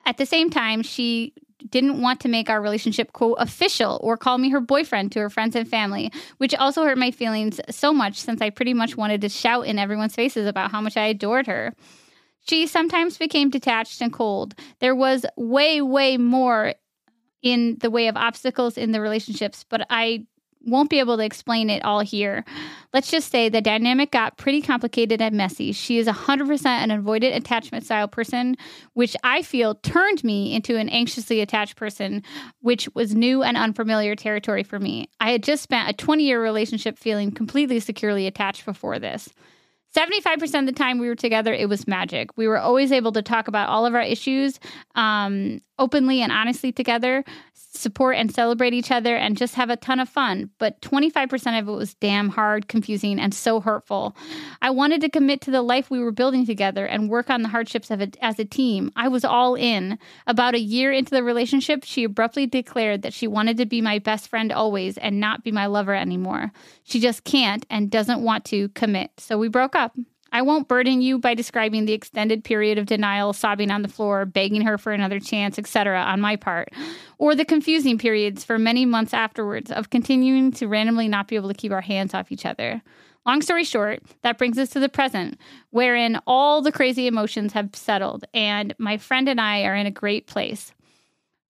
At the same time, she didn't want to make our relationship quote official or call me her boyfriend to her friends and family, which also hurt my feelings so much since I pretty much wanted to shout in everyone's faces about how much I adored her. She sometimes became detached and cold. There was way, way more in the way of obstacles in the relationships, but I won't be able to explain it all here. Let's just say the dynamic got pretty complicated and messy. She is 100% an avoidant attachment style person, which I feel turned me into an anxiously attached person, which was new and unfamiliar territory for me. I had just spent a 20 year relationship feeling completely securely attached before this. 75% of the time we were together, it was magic. We were always able to talk about all of our issues um, openly and honestly together, support and celebrate each other, and just have a ton of fun. But 25% of it was damn hard, confusing, and so hurtful. I wanted to commit to the life we were building together and work on the hardships of it as a team. I was all in. About a year into the relationship, she abruptly declared that she wanted to be my best friend always and not be my lover anymore. She just can't and doesn't want to commit. So we broke up. I won't burden you by describing the extended period of denial, sobbing on the floor, begging her for another chance, etc., on my part, or the confusing periods for many months afterwards of continuing to randomly not be able to keep our hands off each other. Long story short, that brings us to the present, wherein all the crazy emotions have settled, and my friend and I are in a great place.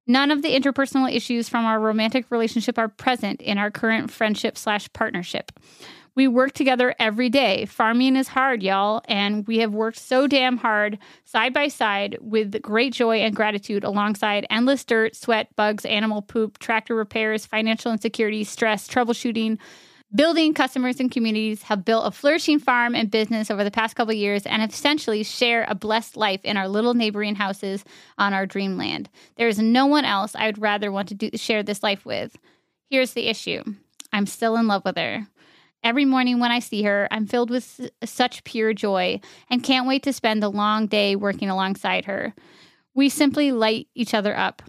None of the interpersonal issues from our romantic relationship are present in our current friendship slash partnership. We work together every day. Farming is hard, y'all, and we have worked so damn hard side by side with great joy and gratitude alongside endless dirt, sweat, bugs, animal poop, tractor repairs, financial insecurity, stress, troubleshooting, building customers and communities, have built a flourishing farm and business over the past couple years, and essentially share a blessed life in our little neighboring houses on our dreamland. There is no one else I would rather want to do, share this life with. Here's the issue I'm still in love with her. Every morning when I see her, I'm filled with such pure joy and can't wait to spend the long day working alongside her. We simply light each other up.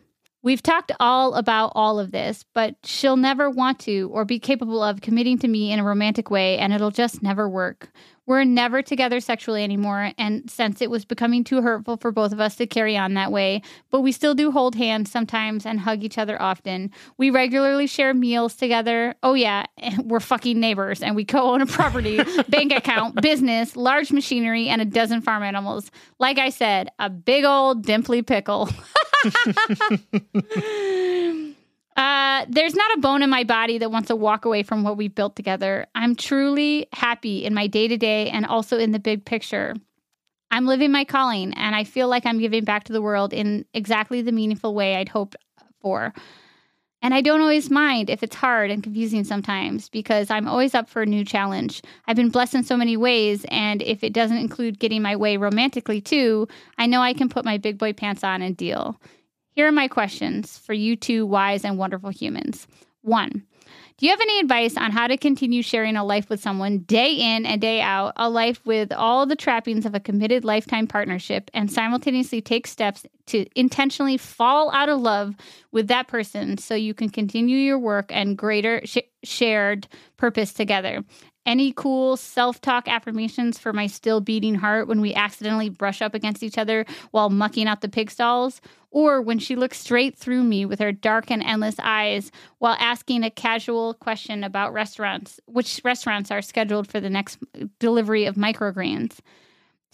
We've talked all about all of this, but she'll never want to or be capable of committing to me in a romantic way, and it'll just never work. We're never together sexually anymore, and since it was becoming too hurtful for both of us to carry on that way, but we still do hold hands sometimes and hug each other often. We regularly share meals together. Oh, yeah, we're fucking neighbors, and we co own a property, bank account, business, large machinery, and a dozen farm animals. Like I said, a big old dimply pickle. Uh, there's not a bone in my body that wants to walk away from what we've built together. I'm truly happy in my day to day and also in the big picture. I'm living my calling and I feel like I'm giving back to the world in exactly the meaningful way I'd hoped for. And I don't always mind if it's hard and confusing sometimes because I'm always up for a new challenge. I've been blessed in so many ways, and if it doesn't include getting my way romantically too, I know I can put my big boy pants on and deal. Here are my questions for you two wise and wonderful humans. One, do you have any advice on how to continue sharing a life with someone day in and day out, a life with all the trappings of a committed lifetime partnership, and simultaneously take steps to intentionally fall out of love with that person so you can continue your work and greater sh- shared purpose together? Any cool self talk affirmations for my still beating heart when we accidentally brush up against each other while mucking out the pig stalls? Or when she looks straight through me with her dark and endless eyes while asking a casual question about restaurants, which restaurants are scheduled for the next delivery of microgreens?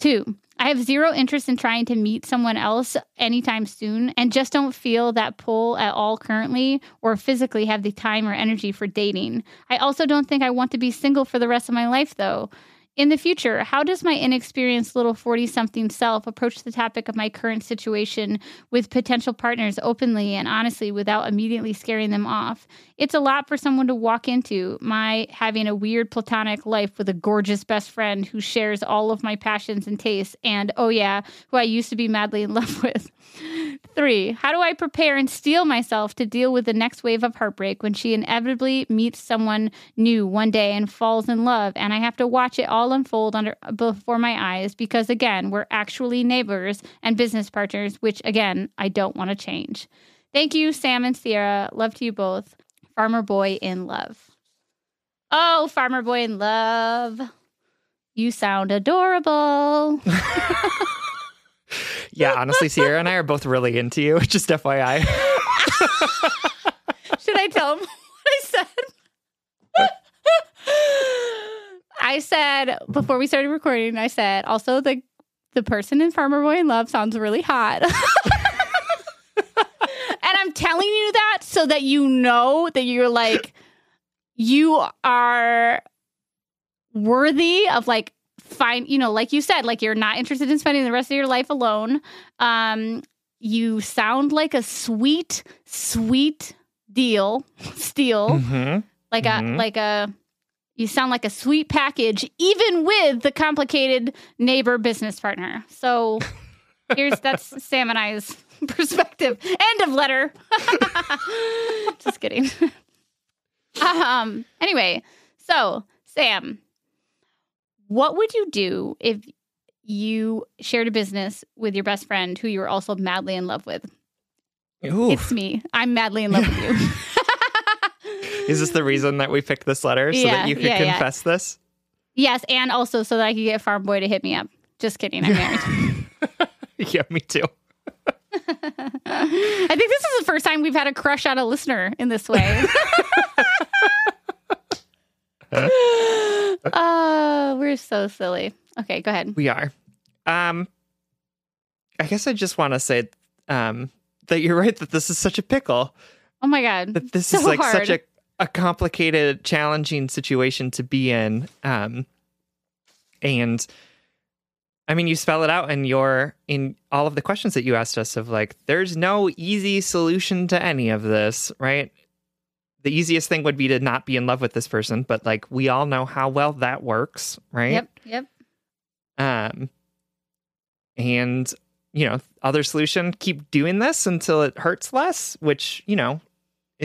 Two, I have zero interest in trying to meet someone else anytime soon and just don't feel that pull at all currently or physically have the time or energy for dating. I also don't think I want to be single for the rest of my life, though. In the future, how does my inexperienced little 40 something self approach the topic of my current situation with potential partners openly and honestly without immediately scaring them off? It's a lot for someone to walk into, my having a weird platonic life with a gorgeous best friend who shares all of my passions and tastes, and oh yeah, who I used to be madly in love with. Three, how do I prepare and steel myself to deal with the next wave of heartbreak when she inevitably meets someone new one day and falls in love, and I have to watch it all unfold under before my eyes because again, we're actually neighbors and business partners, which again, I don't want to change. Thank you, Sam and Sierra. Love to you both. Farmer Boy in Love. Oh, Farmer Boy in Love. You sound adorable. Yeah, honestly, Sierra and I are both really into you. Just FYI. Should I tell him what I said? I said before we started recording, I said also the the person in Farmer Boy in Love sounds really hot. and I'm telling you that so that you know that you're like you are worthy of like find you know like you said like you're not interested in spending the rest of your life alone um you sound like a sweet sweet deal steal Mhm. like Mhm. a like a you sound like a sweet package even with the complicated neighbor business partner. So here's that's sam and i's perspective. End of letter. Just kidding. Um anyway so sam what would you do if you shared a business with your best friend who you were also madly in love with? Ooh. it's me. I'm madly in love with you Is this the reason that we picked this letter so Yeah, that you could yeah, yeah. confess this? Yes, and also so that I could get Farm Boy to hit me up. Just kidding, I'm married. yeah, me too. I think this is the first time we've had a crush on a listener in this way. uh, we're so silly. Okay, go ahead. We are. Um, I guess I just want to say um, that you're right that this is such a pickle. Oh my god. That this So is like hard. such a, a complicated, challenging situation to be in. Um, and I mean, you spell it out in your in all of the questions that you asked us of like, there's no easy solution to any of this, right? The easiest thing would be to not be in love with this person, but like we all know how well that works, right? Yep, yep. Um, and you know, other solution, keep doing this until it hurts less, which you know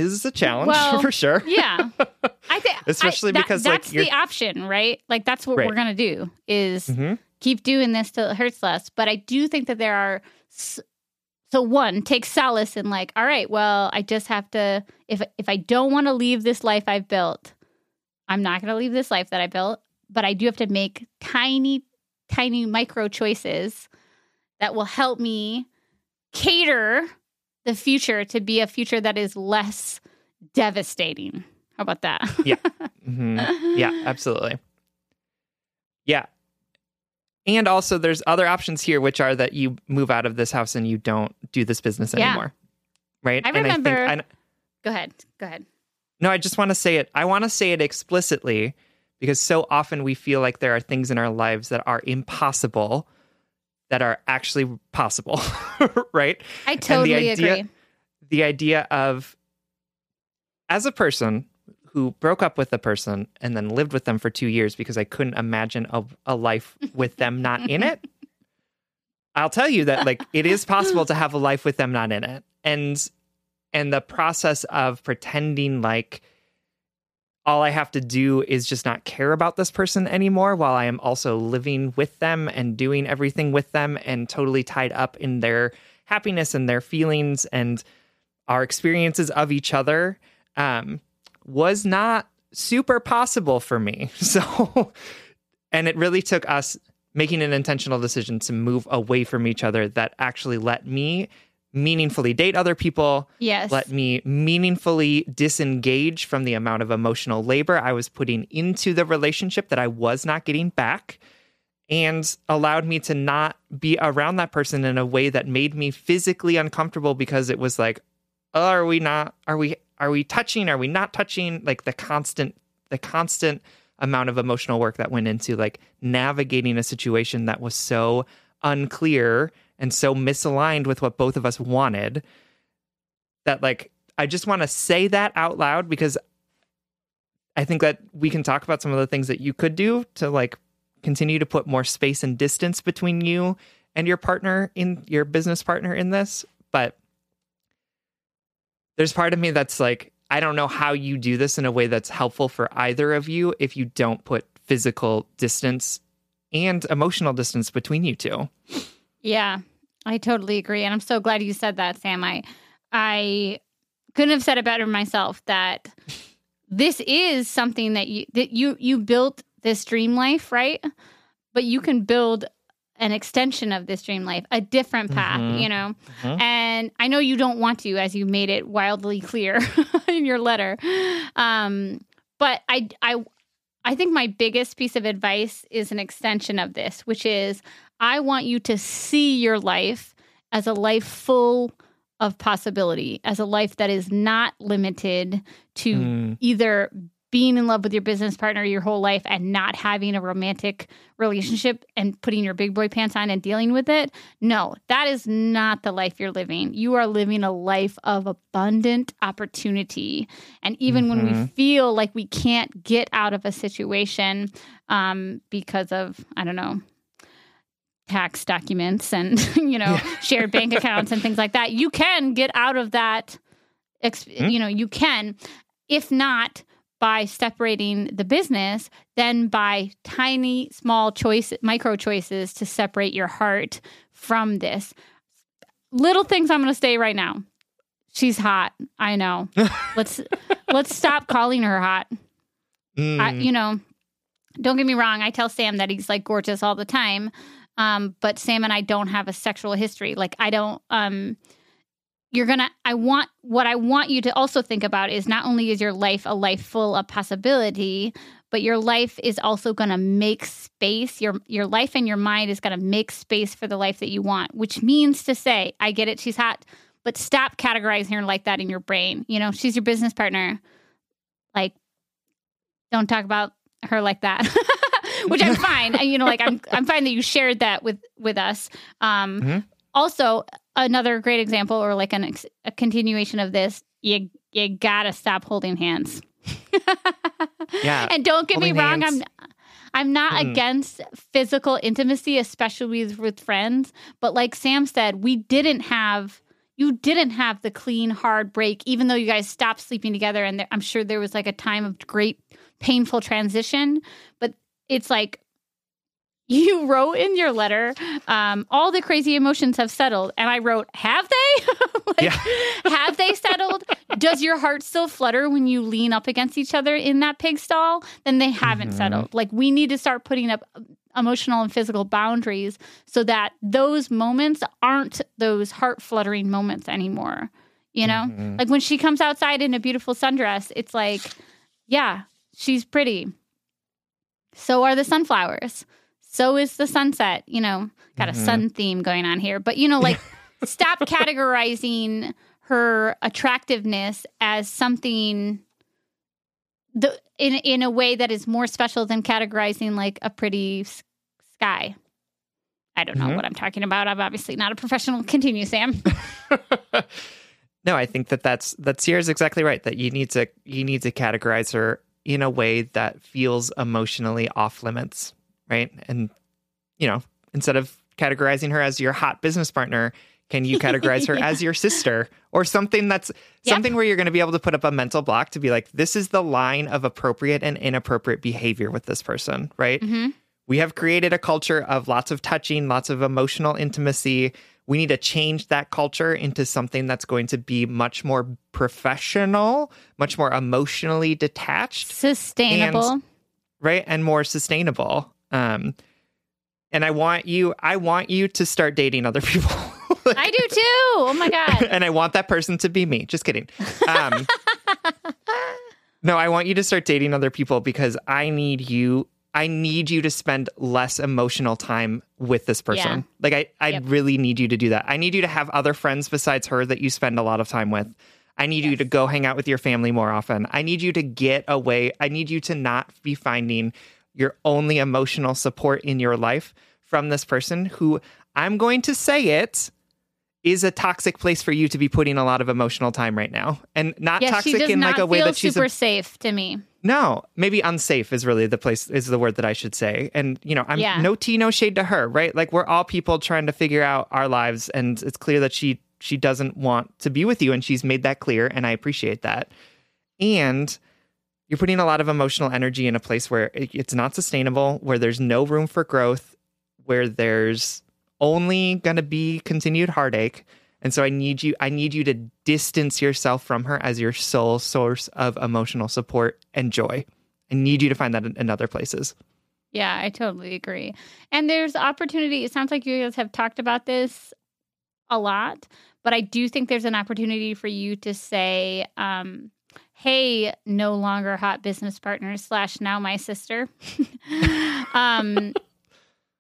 is a challenge Well, for sure. Yeah. I think Especially I- that- because, like, that's you're- the option, right? Like that's what Right. we're gonna do is hmm keep doing this till it hurts less. But I do think that there are. So one, take solace in like, all right, well, I just have to. If if I don't want to leave this life I've built, I'm not going to leave this life that I built. But I do have to make tiny, tiny micro choices that will help me cater the future to be a future that is less devastating. How about that? hmm Yeah, absolutely. Yeah. And also, there's other options here, which are that you move out of this house and you don't do this business Yeah. anymore. Right. I And remember- I think, Go ahead. Go ahead. No, I just want to say it. I want to say it explicitly because so often we feel like there are things in our lives that are impossible that are actually possible, right? I totally idea- agree. The idea of as a person who broke up with a person and then lived with them for 2 years because I couldn't imagine a, a life with them not in it. I'll tell you that like it is possible to have a life with them not in it. And and the process of pretending like all I have to do is just not care about this person anymore while I am also living with them and doing everything with them and totally tied up in their happiness and their feelings and our experiences of each other um, was not super possible for me. So, and it really took us making an intentional decision to move away from each other that actually let me meaningfully date other people, Yes. let me meaningfully disengage from the amount of emotional labor I was putting into the relationship that I was not getting back. and allowed me to not be around that person in a way that made me physically uncomfortable because it was like, oh, are we not, are we, are we touching? Are we not touching? Like the constant, the constant amount of emotional work that went into like navigating a situation that was so unclear and so misaligned with what both of us wanted that like I just want to say that out loud because I think that we can talk about some of the things that you could do to like continue to put more space and distance between you and your partner in your business partner in this, but there's part of me that's like I don't know how you do this in a way that's helpful for either of you if you don't put physical distance and emotional distance between you two. Yeah, I totally agree. And I'm so glad you said that, Sam. I I couldn't have said it better myself that this is something that you that you you built this dream life, right? But you can build an extension of this dream life, a different path, mm-hmm. you know? Mm-hmm. And I know you don't want to, as you made it wildly clear in your letter. Um, but I, I, I think my biggest piece of advice is an extension of this, which is I want you to see your life as a life full of possibility, as a life that is not limited to mm. either being in love with your business partner your whole life and not having a romantic relationship and putting your big boy pants on and dealing with it. No, that is not the life you're living. You are living a life of abundant opportunity. And even mm-hmm. when we mm-hmm. feel like we can't get out of a situation um, because of, I don't know, tax documents and you know yeah. shared bank accounts and things like that you can get out of that mm-hmm. you know you can if not by separating the business then by tiny, small choice, micro choices to separate your heart from this. Little things I'm going to say right now. She's hot. I know. let's let's stop calling her hot. Mm. I, you know, don't get me wrong. I tell Sam that he's like gorgeous all the time, um, but Sam and I don't have a sexual history. Like I don't. Um, you're gonna i want what i want you to also think about is not only is your life a life full of possibility but your life is also going to make space your your life and your mind is going to make space for the life that you want which means to say i get it she's hot but stop categorizing her like that in your brain you know she's your business partner like don't talk about her like that which i'm fine you know like i'm i'm fine that you shared that with with us um mm-hmm. also another great example or like an ex- a continuation of this you you gotta stop holding hands yeah and don't get me wrong hands. i'm i'm not mm. against physical intimacy especially with, with friends but like sam said we didn't have you didn't have the clean hard break even though you guys stopped sleeping together and there, i'm sure there was like a time of great painful transition but it's like you wrote in your letter, um, all the crazy emotions have settled. And I wrote, have they? like, yeah. have they settled? Does your heart still flutter when you lean up against each other in that pig stall? Then they haven't mm-hmm. settled. Like we need to start putting up emotional and physical boundaries so that those moments aren't those heart fluttering moments anymore. You know, mm-hmm. like when she comes outside in a beautiful sundress, it's like, yeah, she's pretty. So are the sunflowers so is the sunset. You know, got mm-hmm. a sun theme going on here. But, you know, like stop categorizing her attractiveness as something the in in a way that is more special than categorizing like a pretty sky. I don't know mm-hmm. what I'm talking about. I'm obviously not a professional. Continue, Sam. no, I think that that's that Sierra's exactly right. That you need to you need to categorize her in a way that feels emotionally off limits right? And you know, instead of categorizing her as your hot business partner, can you categorize her yeah. as your sister or something that's yep. something where you're going to be able to put up a mental block to be like, this is the line of appropriate and inappropriate behavior with this person, right? Mm-hmm. We have created a culture of lots of touching, lots of emotional intimacy. We need to change that culture into something that's going to be much more professional, much more emotionally detached, sustainable, and, right? And more sustainable. Um, and I want you, I want you to start dating other people. I do too. Oh my god! and I want that person to be me. Just kidding. Um, no, I want you to start dating other people because I need you I need you to spend less emotional time with this person. Yeah. Like I, I Yep. really need you to do that. I need you to have other friends besides her that you spend a lot of time with. I need you to go hang out with your family more often. I need you to get away. I need you to not be finding your only emotional support in your life from this person who I'm going to say it is a toxic place for you to be putting a lot of emotional time right now. And not Yeah, toxic in not like a way that she's a super safe to me. no, maybe unsafe is really the place is the word that I should say. And you know, I'm Yeah. no tea, no shade to her, right? Like we're all people trying to figure out our lives, and it's clear that she she doesn't want to be with you, and she's made that clear, and I appreciate that. And you're putting a lot of emotional energy in a place where it, it's not sustainable, where there's no room for growth, where there's only going to be continued heartache. And so I need you I need you to distance yourself from her as your sole source of emotional support and joy. I need you to find that in, other places. Yeah, I totally agree. And there's opportunity. It sounds like you guys have talked about this a lot, but I do think there's an opportunity for you to say, um, "Hey, no longer hot business partner slash now my sister." um,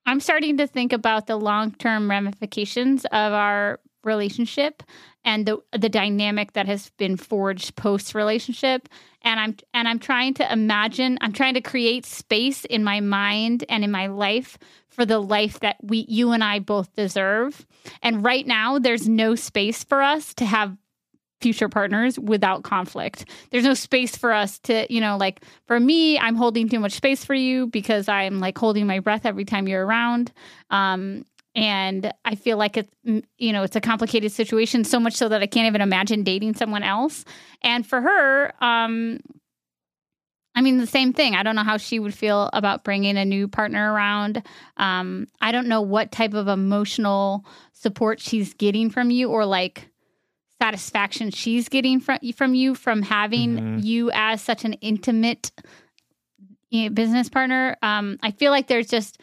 I'm starting to think about the long term ramifications of our relationship and the the dynamic that has been forged post relationship and I'm and I'm trying to imagine I'm trying to create space in my mind and in my life for the life that we you and I both deserve. And right now there's no space for us to have future partners without conflict. There's no space for us to, you know, like for me, I'm holding too much space for you because I'm like holding my breath every time you're around. Um, and I feel like it's, mm, you know, it's a complicated situation so much so that I can't even imagine dating someone else. And for her, um, I mean, the same thing. I don't know how she would feel about bringing a new partner around. Um, I don't know what type of emotional support she's getting from you or like satisfaction she's getting from from you from having Mhm. you as such an intimate know, business partner. Um, I feel like there's just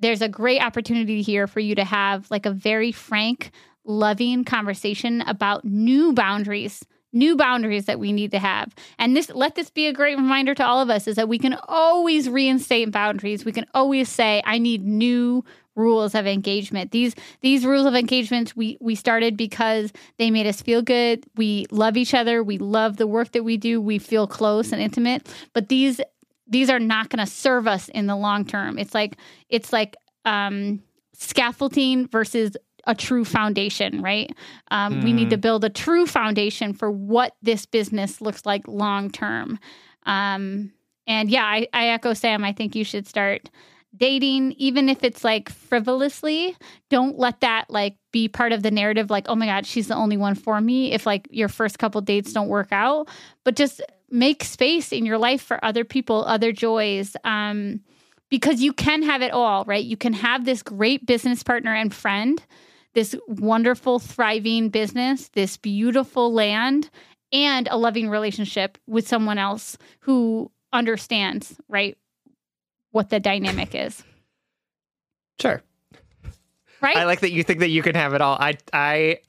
there's a great opportunity here for you to have like a very frank, loving conversation about new boundaries, new boundaries that we need to have. And this let this be a great reminder to all of us is that we can always reinstate boundaries. We can always say, I need new rules of engagement. These these rules of engagement we we started because they made us feel good. We love each other. We love the work that we do. We feel close and intimate. But these these are not going to serve us in the long term. It's like it's like um, scaffolding versus a true foundation, right? Um, We need to build a true foundation for what this business looks like long term. Um, and yeah, I, I echo Sam. I think you should start dating, even if it's like frivolously. Don't let that like be part of the narrative. Like, oh my God, she's the only one for me. If like your first couple dates don't work out, but just make space in your life for other people, other joys. Um, because you can have it all, right? You can have this great business partner and friend, this wonderful, thriving business, this beautiful land, and a loving relationship with someone else who understands, right, what the dynamic is, Sure. right? I like that you think that you can have it all. I I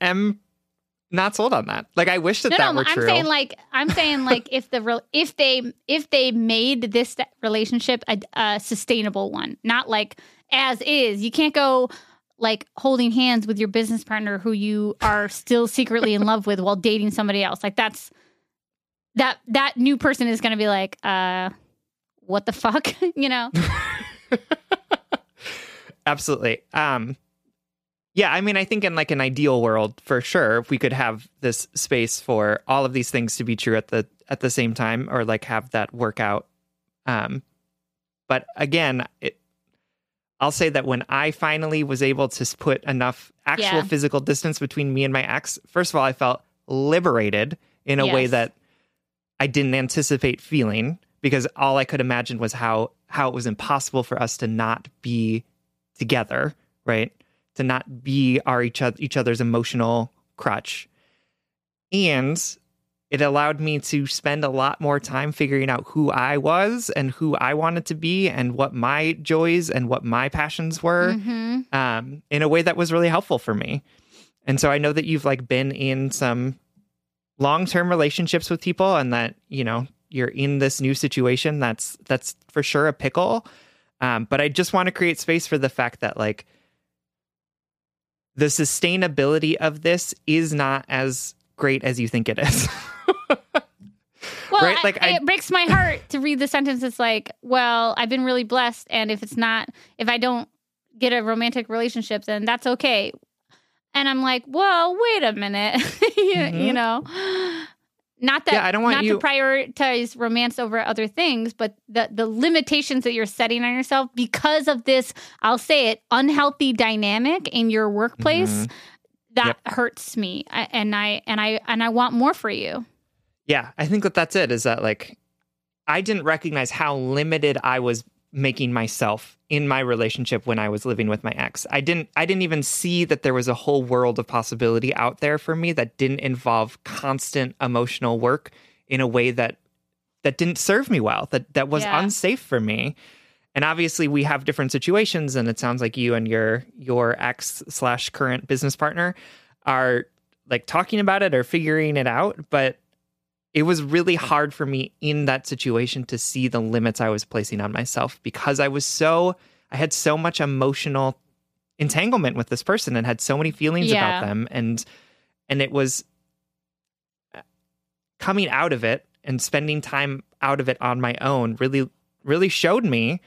am not sold on that. Like I wish that no, that no, were I'm true. saying like I'm saying like if the real if they if they made this relationship a, a sustainable one, not like as is. You can't go like holding hands with your business partner who you are still secretly in love with while dating somebody else. Like that's that that new person is going to be like, uh, what the fuck, you know? Absolutely. Um yeah, I mean I think in like an ideal world for sure if we could have this space for all of these things to be true at the at the same time or like have that work out. Um but again, it I'll say that when I finally was able to put enough actual Yeah. physical distance between me and my ex, first of all, I felt liberated in a way that I didn't anticipate feeling because all I could imagine was how how it was impossible for us to not be together, right? To not be our each other, each other's emotional crutch. And it allowed me to spend a lot more time figuring out who I was and who I wanted to be and what my joys and what my passions were hmm um, in a way that was really helpful for me. And so I know that you've like been in some long-term relationships with people and that, you know, you're in this new situation that's that's for sure a pickle um, but i just want to create space for the fact that like the sustainability of this is not as great as you think it is Well, Right, like, I- it breaks my heart to read the sentence. It's like, well, I've been really blessed, and if it's not, if I don't get a romantic relationship, then that's okay. And I'm like, well, wait a minute, you, Mhm. you know, not that Yeah, I don't want not you- to prioritize romance over other things, but the the limitations that you're setting on yourself because of this, I'll say it, unhealthy dynamic in your workplace. Mhm. That Yep. hurts me, I, and I and I and I want more for you. Yeah, I think that that's it. Is that like I didn't recognize how limited I was making myself in my relationship when I was living with my ex. I didn't I didn't even see that there was a whole world of possibility out there for me that didn't involve constant emotional work in a way that that didn't serve me well, that that was Yeah. unsafe for me. And obviously we have different situations and it sounds like you and your your ex slash current business partner are like talking about it or figuring it out, but it was really hard for me in that situation to see the limits I was placing on myself because I was so I had so much emotional entanglement with this person and had so many feelings Yeah. about them and and it was uh, coming out of it and spending time out of it on my own really really showed me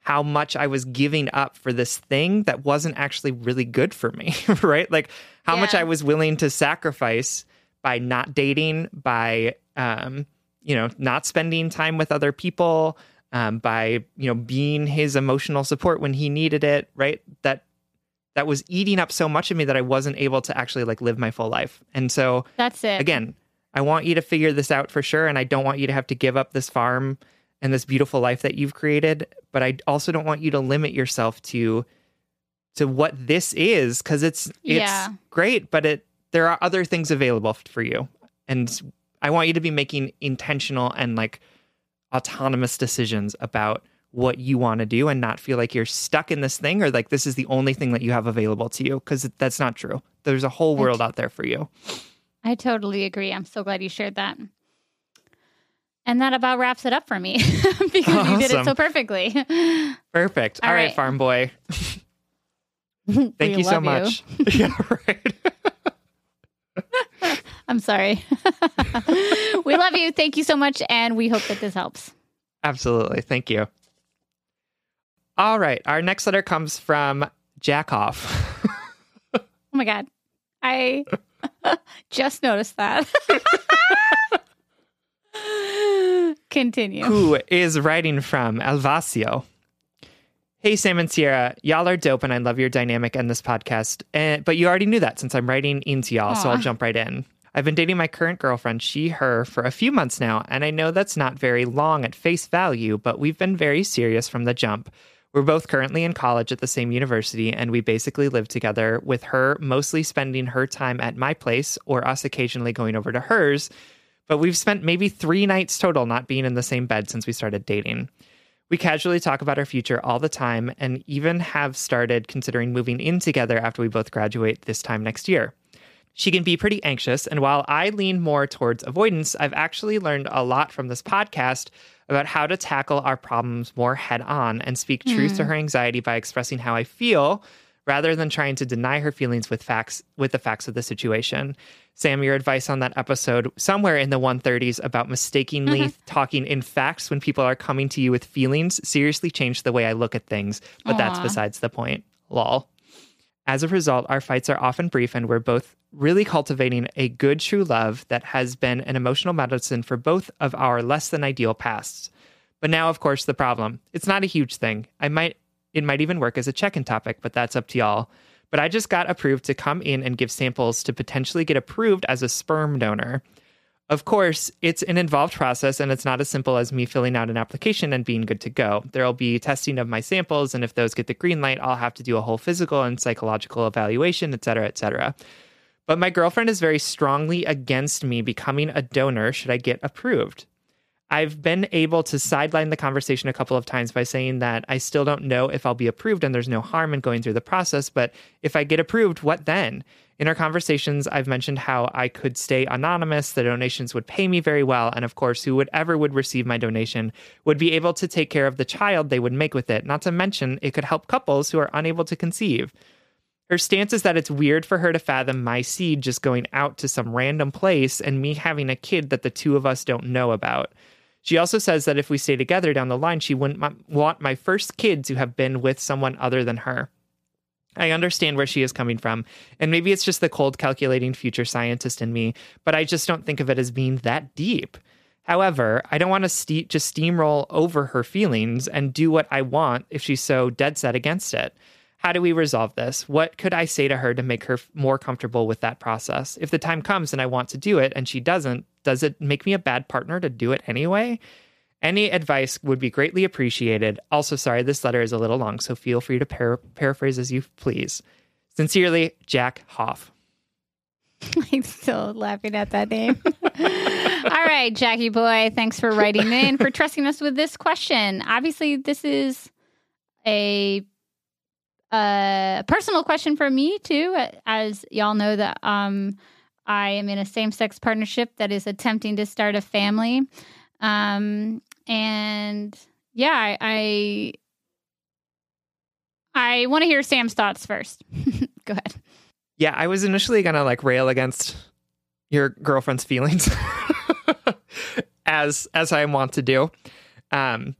how much I was giving up for this thing that wasn't actually really good for me, right? Like how much I was willing to sacrifice by not dating, by um, you know, not spending time with other people, um, by you know, being his emotional support when he needed it, right? That that was eating up so much of me that I wasn't able to actually like live my full life. And so That's it. again, I want you to figure this out for sure. And I don't want you to have to give up this farm and this beautiful life that you've created. But I also don't want you to limit yourself to to what this is because it's it's Yeah. great, but it there are other things available for you. And I want you to be making intentional and like autonomous decisions about what you want to do and not feel like you're stuck in this thing or like this is the only thing that you have available to you because that's not true. There's a whole world out there for you. I totally agree. I'm so glad you shared that. And that about wraps it up for me because you did it so perfectly. Perfect. All All right, right. farm boy. Thank We you so much. yeah, right. I'm sorry. we love you. Thank you so much. And we hope that this helps. Absolutely. Thank you. All right. Our next letter comes from Jackoff. Oh my God. I just noticed that. Continue. who is writing from Alvacio. Hey, Sam and Sierra, y'all are dope and I love your dynamic and this podcast. And, but you already knew that since I'm writing into y'all, so I'll jump right in. I've been dating my current girlfriend, she, her, for a few months now, and I know that's not very long at face value, but we've been very serious from the jump. We're both currently in college at the same university, and we basically live together, with her mostly spending her time at my place or us occasionally going over to hers. But we've spent maybe three nights total not being in the same bed since we started dating. We casually talk about our future all the time and even have started considering moving in together after we both graduate this time next year. She can be pretty anxious, and while I lean more towards avoidance, I've actually learned a lot from this podcast about how to tackle our problems more head on and speak truth to hmm. her anxiety by expressing how I feel rather than trying to deny her feelings with facts with the facts of the situation. Sam, your advice on that episode somewhere in the 130s about mistakenly mm-hmm. talking in facts when people are coming to you with feelings seriously changed the way I look at things, but that's besides the point. Lol. As a result, our fights are often brief, and we're both really cultivating a good, true love that has been an emotional medicine for both of our less than ideal pasts. But now, of course, the problem. It's not a huge thing. I might it might even work as a check-in topic, but that's up to y'all. But I just got approved to come in and give samples to potentially get approved as a sperm donor. Of course, it's an involved process and it's not as simple as me filling out an application and being good to go. There'll be testing of my samples, and if those get the green light, I'll have to do a whole physical and psychological evaluation, et cetera, et cetera. But my girlfriend is very strongly against me becoming a donor should I get approved. I've been able to sideline the conversation a couple of times by saying that I still don't know if I'll be approved and there's no harm in going through the process. But if I get approved, what then? In our conversations, I've mentioned how I could stay anonymous, the donations would pay me very well, and of course, whoever would receive my donation would be able to take care of the child they would make with it. Not to mention, it could help couples who are unable to conceive. Her stance is that it's weird for her to fathom my seed just going out to some random place and me having a kid that the two of us don't know about. She also says that if we stay together down the line, she wouldn't want my first kid to have been with someone other than her. I understand where she is coming from, and maybe it's just the cold, calculating future scientist in me, but I just don't think of it as being that deep. However, I don't want to ste- just steamroll over her feelings and do what I want if she's so dead set against it. How do we resolve this? What could I say to her to make her more comfortable with that process? If the time comes and I want to do it and she doesn't, does it make me a bad partner to do it anyway? Any advice would be greatly appreciated. Also, sorry, this letter is a little long, so feel free to par- paraphrase as you please. Sincerely, Jack Hoff. I'm still laughing at that name. All right, Jackie boy, thanks for writing in, for trusting us with this question. Obviously, this is a a personal question for me too, as y'all know that um, I am in a same-sex partnership that is attempting to start a family. Um, and yeah, I I, I want to hear Sam's thoughts first. Go ahead. Yeah, I was initially gonna like rail against your girlfriend's feelings, as as I want to do. Um,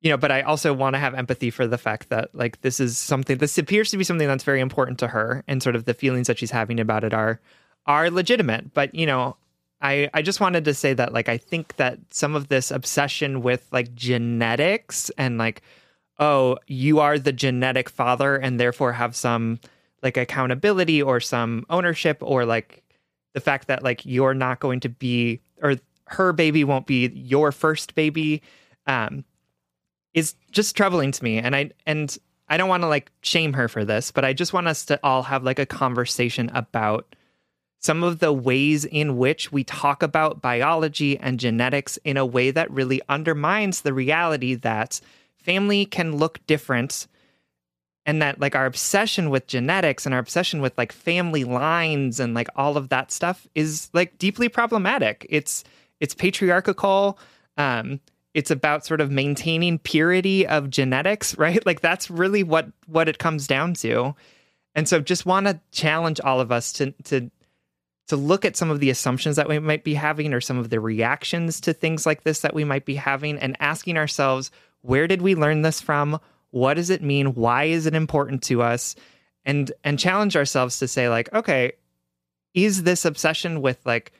you know, but I also want to have empathy for the fact that like this is something this appears to be something that's very important to her, and sort of the feelings that she's having about it are are legitimate. But you know, I I just wanted to say that like I think that some of this obsession with like genetics and like oh you are the genetic father and therefore have some like accountability or some ownership or like the fact that like you're not going to be or her baby won't be your first baby um is just troubling to me and I and I don't want to like shame her for this but I just want us to all have like a conversation about some of the ways in which we talk about biology and genetics in a way that really undermines the reality that family can look different and that like our obsession with genetics and our obsession with like family lines and like all of that stuff is like deeply problematic. It's it's patriarchal um it's about sort of maintaining purity of genetics right? Like that's really what what it comes down to. And so just want to challenge all of us to to to look at some of the assumptions that we might be having or some of the reactions to things like this that we might be having and asking ourselves, where did we learn this from? What does it mean? Why is it important to us? And and challenge ourselves to say like, okay, is this obsession with like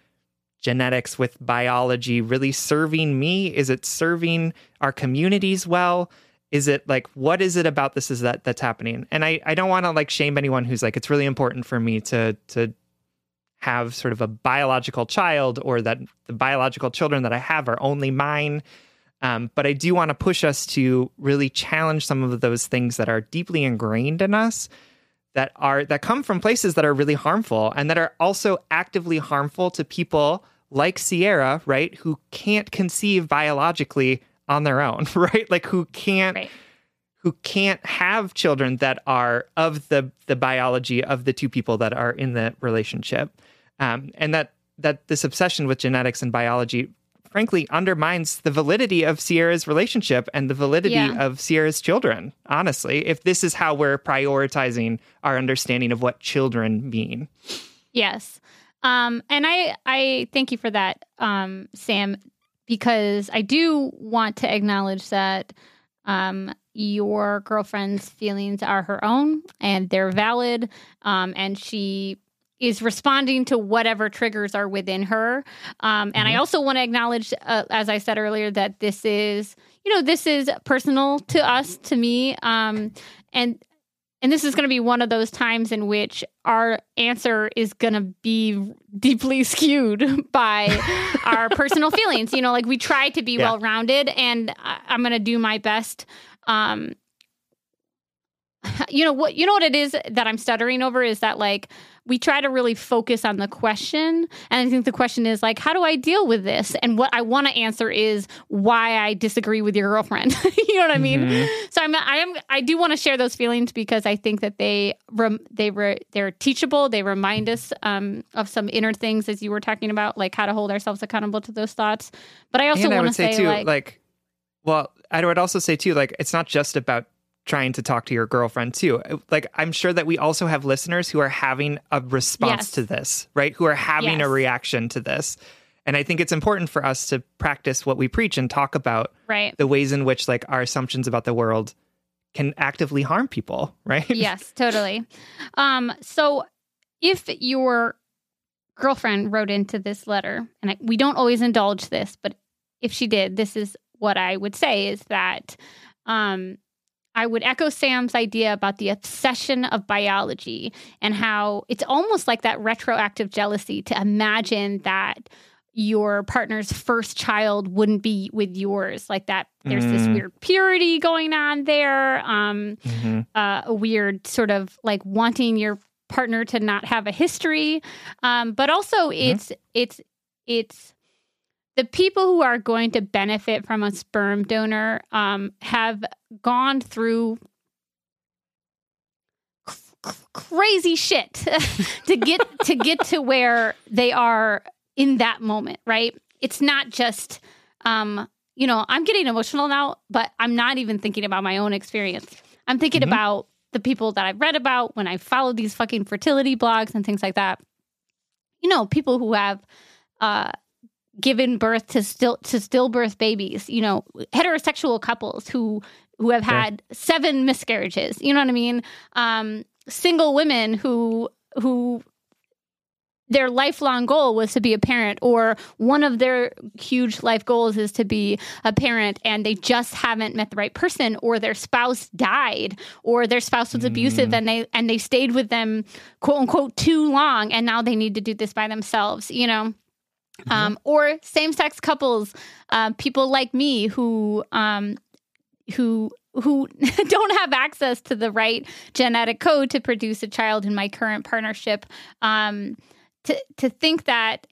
genetics with biology really serving me? Is it serving our communities well? Is it like what is it about this is that that's happening? And I I don't want to like shame anyone who's like it's really important for me to to have sort of a biological child or that the biological children that I have are only mine. Um, but I do want to push us to really challenge some of those things that are deeply ingrained in us that are that come from places that are really harmful and that are also actively harmful to people like Sierra, right, who can't conceive biologically on their own, right? Like who can't right. who can't have children that are of the the biology of the two people that are in the relationship um, and that that this obsession with genetics and biology frankly undermines the validity of Sierra's relationship and the validity yeah. of Sierra's children, honestly, if this is how we're prioritizing our understanding of what children mean. Yes. Um, and I, I thank you for that, um, Sam, because I do want to acknowledge that um, your girlfriend's feelings are her own and they're valid. Um, and she is responding to whatever triggers are within her. Um, and mm-hmm. I also want to acknowledge, uh, as I said earlier, that this is, you know, this is personal to us, to me, um, and and this is going to be one of those times in which our answer is going to be deeply skewed by our personal feelings. You know, like we try to be yeah. well rounded, and I- am going to do my best. Um, you know what you know what it is that I'm stuttering over is that like we try to really focus on the question. And I think the question is like how do I deal with this? And what I want to answer is why I disagree with your girlfriend. You know what I mean? Mm-hmm. so I'm I am I do want to share those feelings because I think that they rem, they re, they're teachable. They remind us um, of some inner things as you were talking about like how to hold ourselves accountable to those thoughts. But I also want to say, say too like, like well I would also say too like it's not just about trying to talk to your girlfriend too. Like I'm sure that we also have listeners who are having a response yes. to this, right? Who are having yes. a reaction to this. And I think it's important for us to practice what we preach and talk about right. the ways in which like our assumptions about the world can actively harm people, right? Yes, totally. Um so if your girlfriend wrote into this letter and I, we don't always indulge this, but if she did, this is what I would say is that um I would echo Sam's idea about the obsession of biology and how it's almost like that retroactive jealousy to imagine that your partner's first child wouldn't be with yours like that there's mm. this weird purity going on there um, mm-hmm. uh, a weird sort of like wanting your partner to not have a history um, but also mm-hmm. it's it's it's the people who are going to benefit from a sperm donor um, have gone through crazy shit to get to get to where they are in that moment right? It's not just um you know i'm getting emotional now but i'm not even thinking about my own experience. I'm thinking mm-hmm. about the people that i've read about when i followed these fucking fertility blogs and things like that. You know people who have uh given birth to still to stillbirth babies you know heterosexual couples who who have had sure. seven miscarriages you know what i mean um single women who who their lifelong goal was to be a parent or one of their huge life goals is to be a parent and they just haven't met the right person or their spouse died or their spouse was abusive mm. and they and they stayed with them quote unquote too long and now they need to do this by themselves you know Mm-hmm. Um, or same-sex couples, uh, people like me who um, who who don't have access to the right genetic code to produce a child in my current partnership. Um, to to think that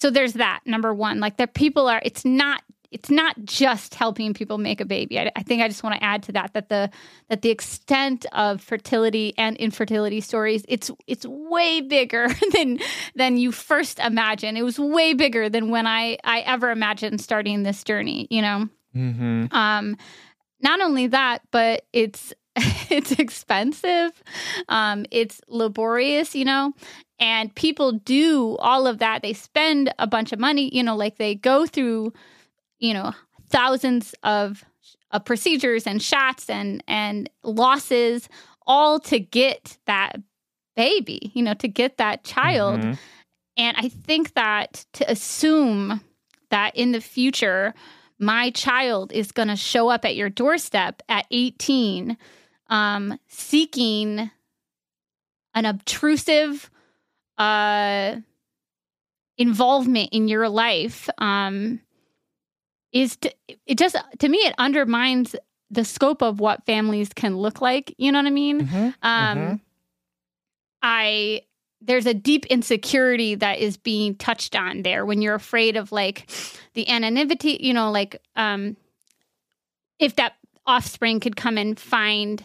so there's that number one like that people are it's not it's not just helping people make a baby. I, I, think I just want to add to that that the that the extent of fertility and infertility stories it's it's way bigger than than you first imagine. It was way bigger than when I I ever imagined starting this journey. You know. Mm-hmm. Um, not only that, but it's it's expensive. Um, it's laborious. You know, and people do all of that. They spend a bunch of money. You know, like they go through you know, thousands of, of procedures and shots and and losses all to get that baby, you know, to get that child. Mm-hmm. And I think that to assume that in the future my child is going to show up at your doorstep at 18 um, seeking an obtrusive uh, involvement in your life um, is to, it just to me it undermines the scope of what families can look like. You know what I mean? Mm-hmm, um, mm-hmm. I there's a deep insecurity that is being touched on there when you're afraid of like the anonymity. You know, like um, if that offspring could come and find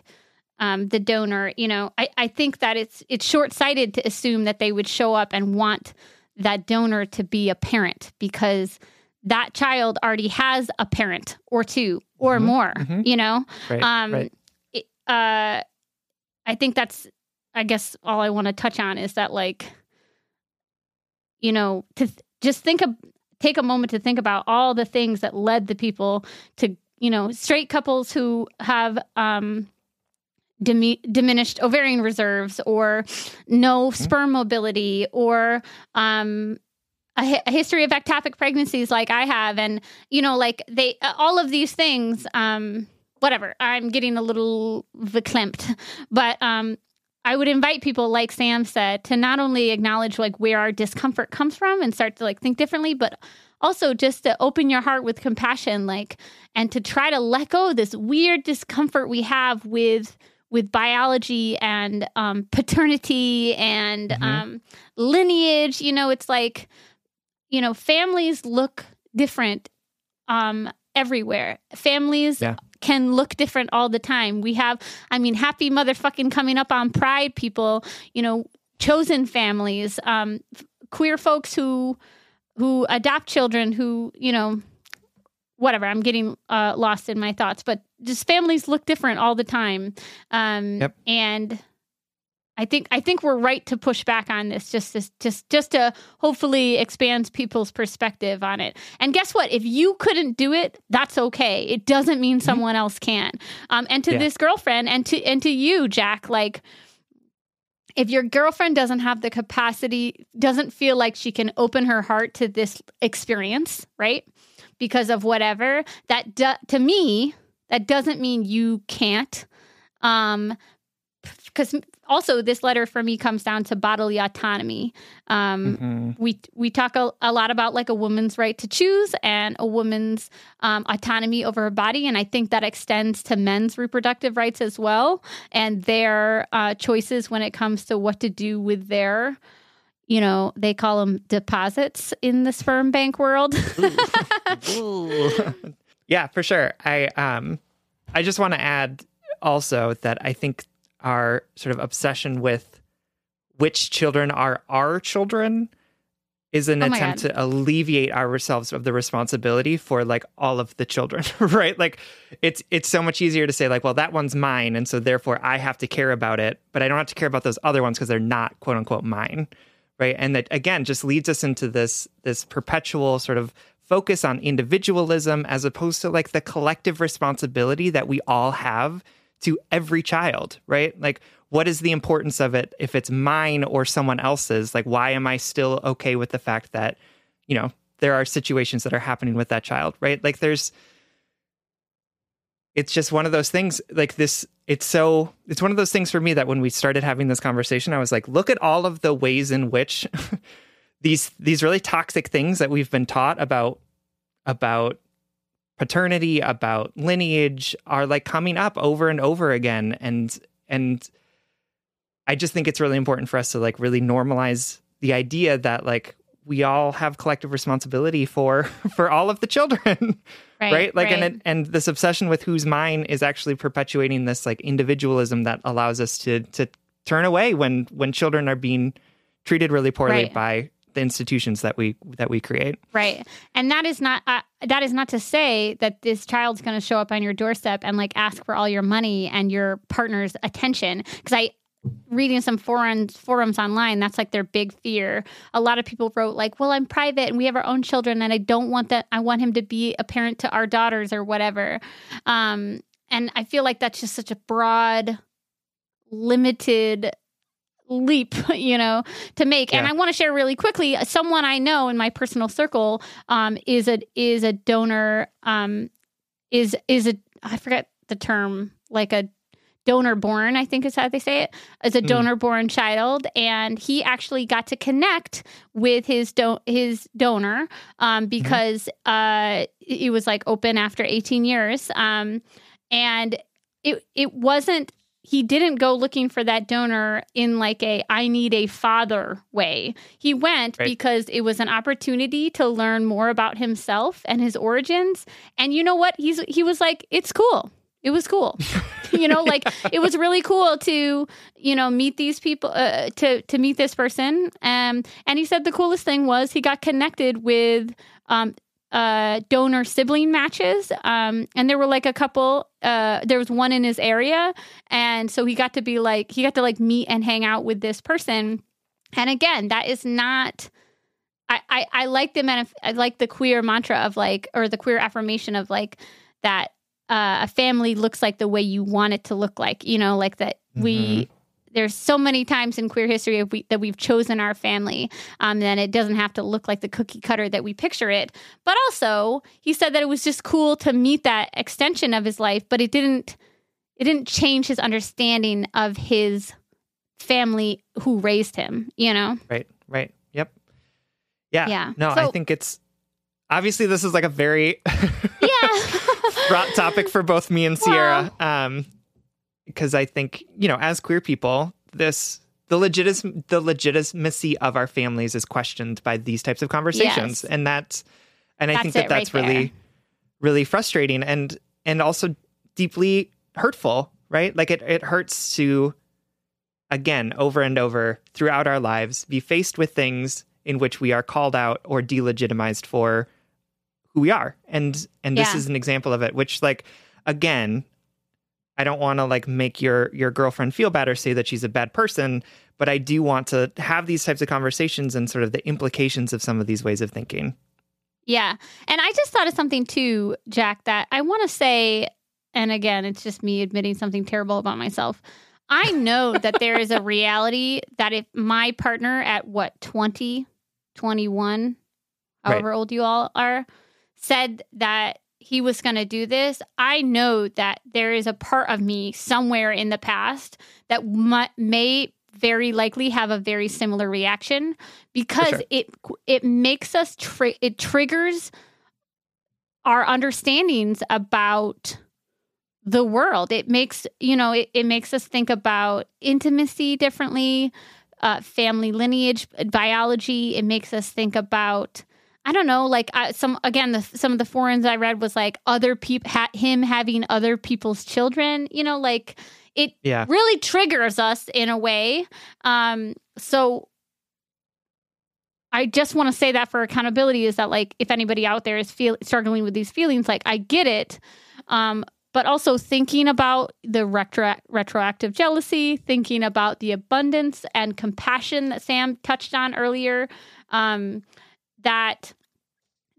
um, the donor. You know, I, I think that it's it's short sighted to assume that they would show up and want that donor to be a parent because that child already has a parent or two or mm-hmm, more, mm-hmm. you know? Right, um, right. It, uh, I think that's, I guess, all I want to touch on is that, like, you know, to th- just think of, take a moment to think about all the things that led the people to, you know, straight couples who have, um, diminished ovarian reserves or no mm-hmm. sperm mobility or um, a, a, history of ectopic pregnancies like I have, and you know, like they all of these things. Um, whatever. I'm getting a little verklempt, but um, I would invite people, like Sam said, to not only acknowledge like where our discomfort comes from and start to like think differently, but also just to open your heart with compassion, like, and to try to let go of this weird discomfort we have with with biology and um, paternity and Mhm. um, lineage. You know, it's like you know, families look different um, everywhere. Families Yeah. can look different all the time. We have, I mean, happy motherfucking coming up on Pride people. You know, chosen families, um, queer folks who who adopt children who you know whatever i'm getting uh, lost in my thoughts but just families look different all the time um, Yep. and i think i think we're right to push back on this just to, just just to hopefully expand people's perspective on it and guess what if you couldn't do it that's okay it doesn't mean someone else can um, and to Yeah. this girlfriend and to and to you jack like if your girlfriend doesn't have the capacity, doesn't feel like she can open her heart to this experience, right? Because of whatever, that do, to me, that doesn't mean you can't. Um because also this letter for me comes down to bodily autonomy. Um Mhm. we we talk a, a lot about like a woman's right to choose and a woman's um, autonomy over her body, and I think that extends to men's reproductive rights as well and their uh, choices when it comes to what to do with their, you know, they call them deposits in the sperm bank world. yeah, for sure. I um I just want to add also that I think our sort of obsession with which children are our children is an Oh attempt God. to alleviate ourselves of the responsibility for like all of the children, right? Like it's it's so much easier to say like, well, that one's mine, and so therefore I have to care about it, but I don't have to care about those other ones because they're not quote unquote mine, right? And that again just leads us into this this perpetual sort of focus on individualism as opposed to like the collective responsibility that we all have to every child, right? Like, what is the importance of it if it's mine or someone else's? Like, why am I still okay with the fact that, you know, there are situations that are happening with that child, right? Like, there's, it's just one of those things, like, this, it's so, it's one of those things for me that when we started having this conversation, I was like, look at all of the ways in which these, these really toxic things that we've been taught about, about paternity about lineage are like coming up over and over again. And and i just think it's really important for us to like really normalize the idea that like we all have collective responsibility for for all of the children right, like and it, and this obsession with who's mine is actually perpetuating this like individualism that allows us to to turn away when when children are being treated really poorly Right. by the institutions that we that we create Right. And that is not uh, that is not to say that this child's going to show up on your doorstep and like ask for all your money and your partner's attention because I reading some forums forums online that's like their big fear. A lot of people wrote like, "Well, I'm private and we have our own children and I don't want that I want him to be a parent to our daughters or whatever." Um and I feel like that's just such a broad limited leap, you know, to make. And I want to share really quickly. Someone I know in my personal circle um, is a is a donor. Um, is is a I forget the term like a donor born. I think is how they say it. As a Mm. donor born child, and he actually got to connect with his do- his donor um, because uh, it was like open after 18 years. Um, and it it wasn't he didn't go looking for that donor in like a I need a father way. He went Right. because it was an opportunity to learn more about himself and his origins. And you know what? He's he was like, it's cool. It was cool. you know, like it was really cool to, you know, meet these people uh, to to meet this person. Um and he said the coolest thing was he got connected with um uh donor sibling matches. Um and there were like a couple uh there was one in his area. And so he got to be like he got to like meet and hang out with this person. And again that is not i i, I like the manif- i like the queer mantra of like or the queer affirmation of like that uh, a family looks like the way you want it to look like you know like that we there's so many times in queer history we, that we've chosen our family um, that it doesn't have to look like the cookie cutter that we picture it. But also, he said that it was just cool to meet that extension of his life, but it didn't it didn't change his understanding of his family who raised him. You know? Right, right. Yep. Yeah. Yeah. No, I think it's obviously this is like a very Yeah. topic for both me and Sierra. Um Because I think, you know, as queer people, this the legitis- the legitimacy of our families is questioned by these types of conversations. Yes. And that's and I think that that's right really there. really frustrating and and also deeply hurtful, right? Like it it hurts to again over and over throughout our lives be faced with things in which we are called out or delegitimized for who we are. And and this is an example of it which like again I don't want to like make your your girlfriend feel bad or say that she's a bad person, but I do want to have these types of conversations and sort of the implications of some of these ways of thinking. Yeah. And I just thought of something too, Jack, that I want to say, and again, it's just me admitting something terrible about myself. I know that there is a reality that if my partner at what, 20, 21, however old you all are, said that he was going to do this, I know that there is a part of me somewhere in the past that mu- may very likely have a very similar reaction because sure. it it makes us tri- it triggers our understandings about the world. It makes you know it, it makes us think about intimacy differently, uh, family lineage, biology. It makes us think about I don't know, like some again, the, some of the forums I read was like other people, ha- him having other people's children. You know, like it Yeah. really triggers us in a way. Um, so I just want to say that for accountability is that like if anybody out there is feel struggling with these feelings, like I get it. Um, but also thinking about the retro- retroactive jealousy, thinking about the abundance and compassion that Sam touched on earlier. Um, that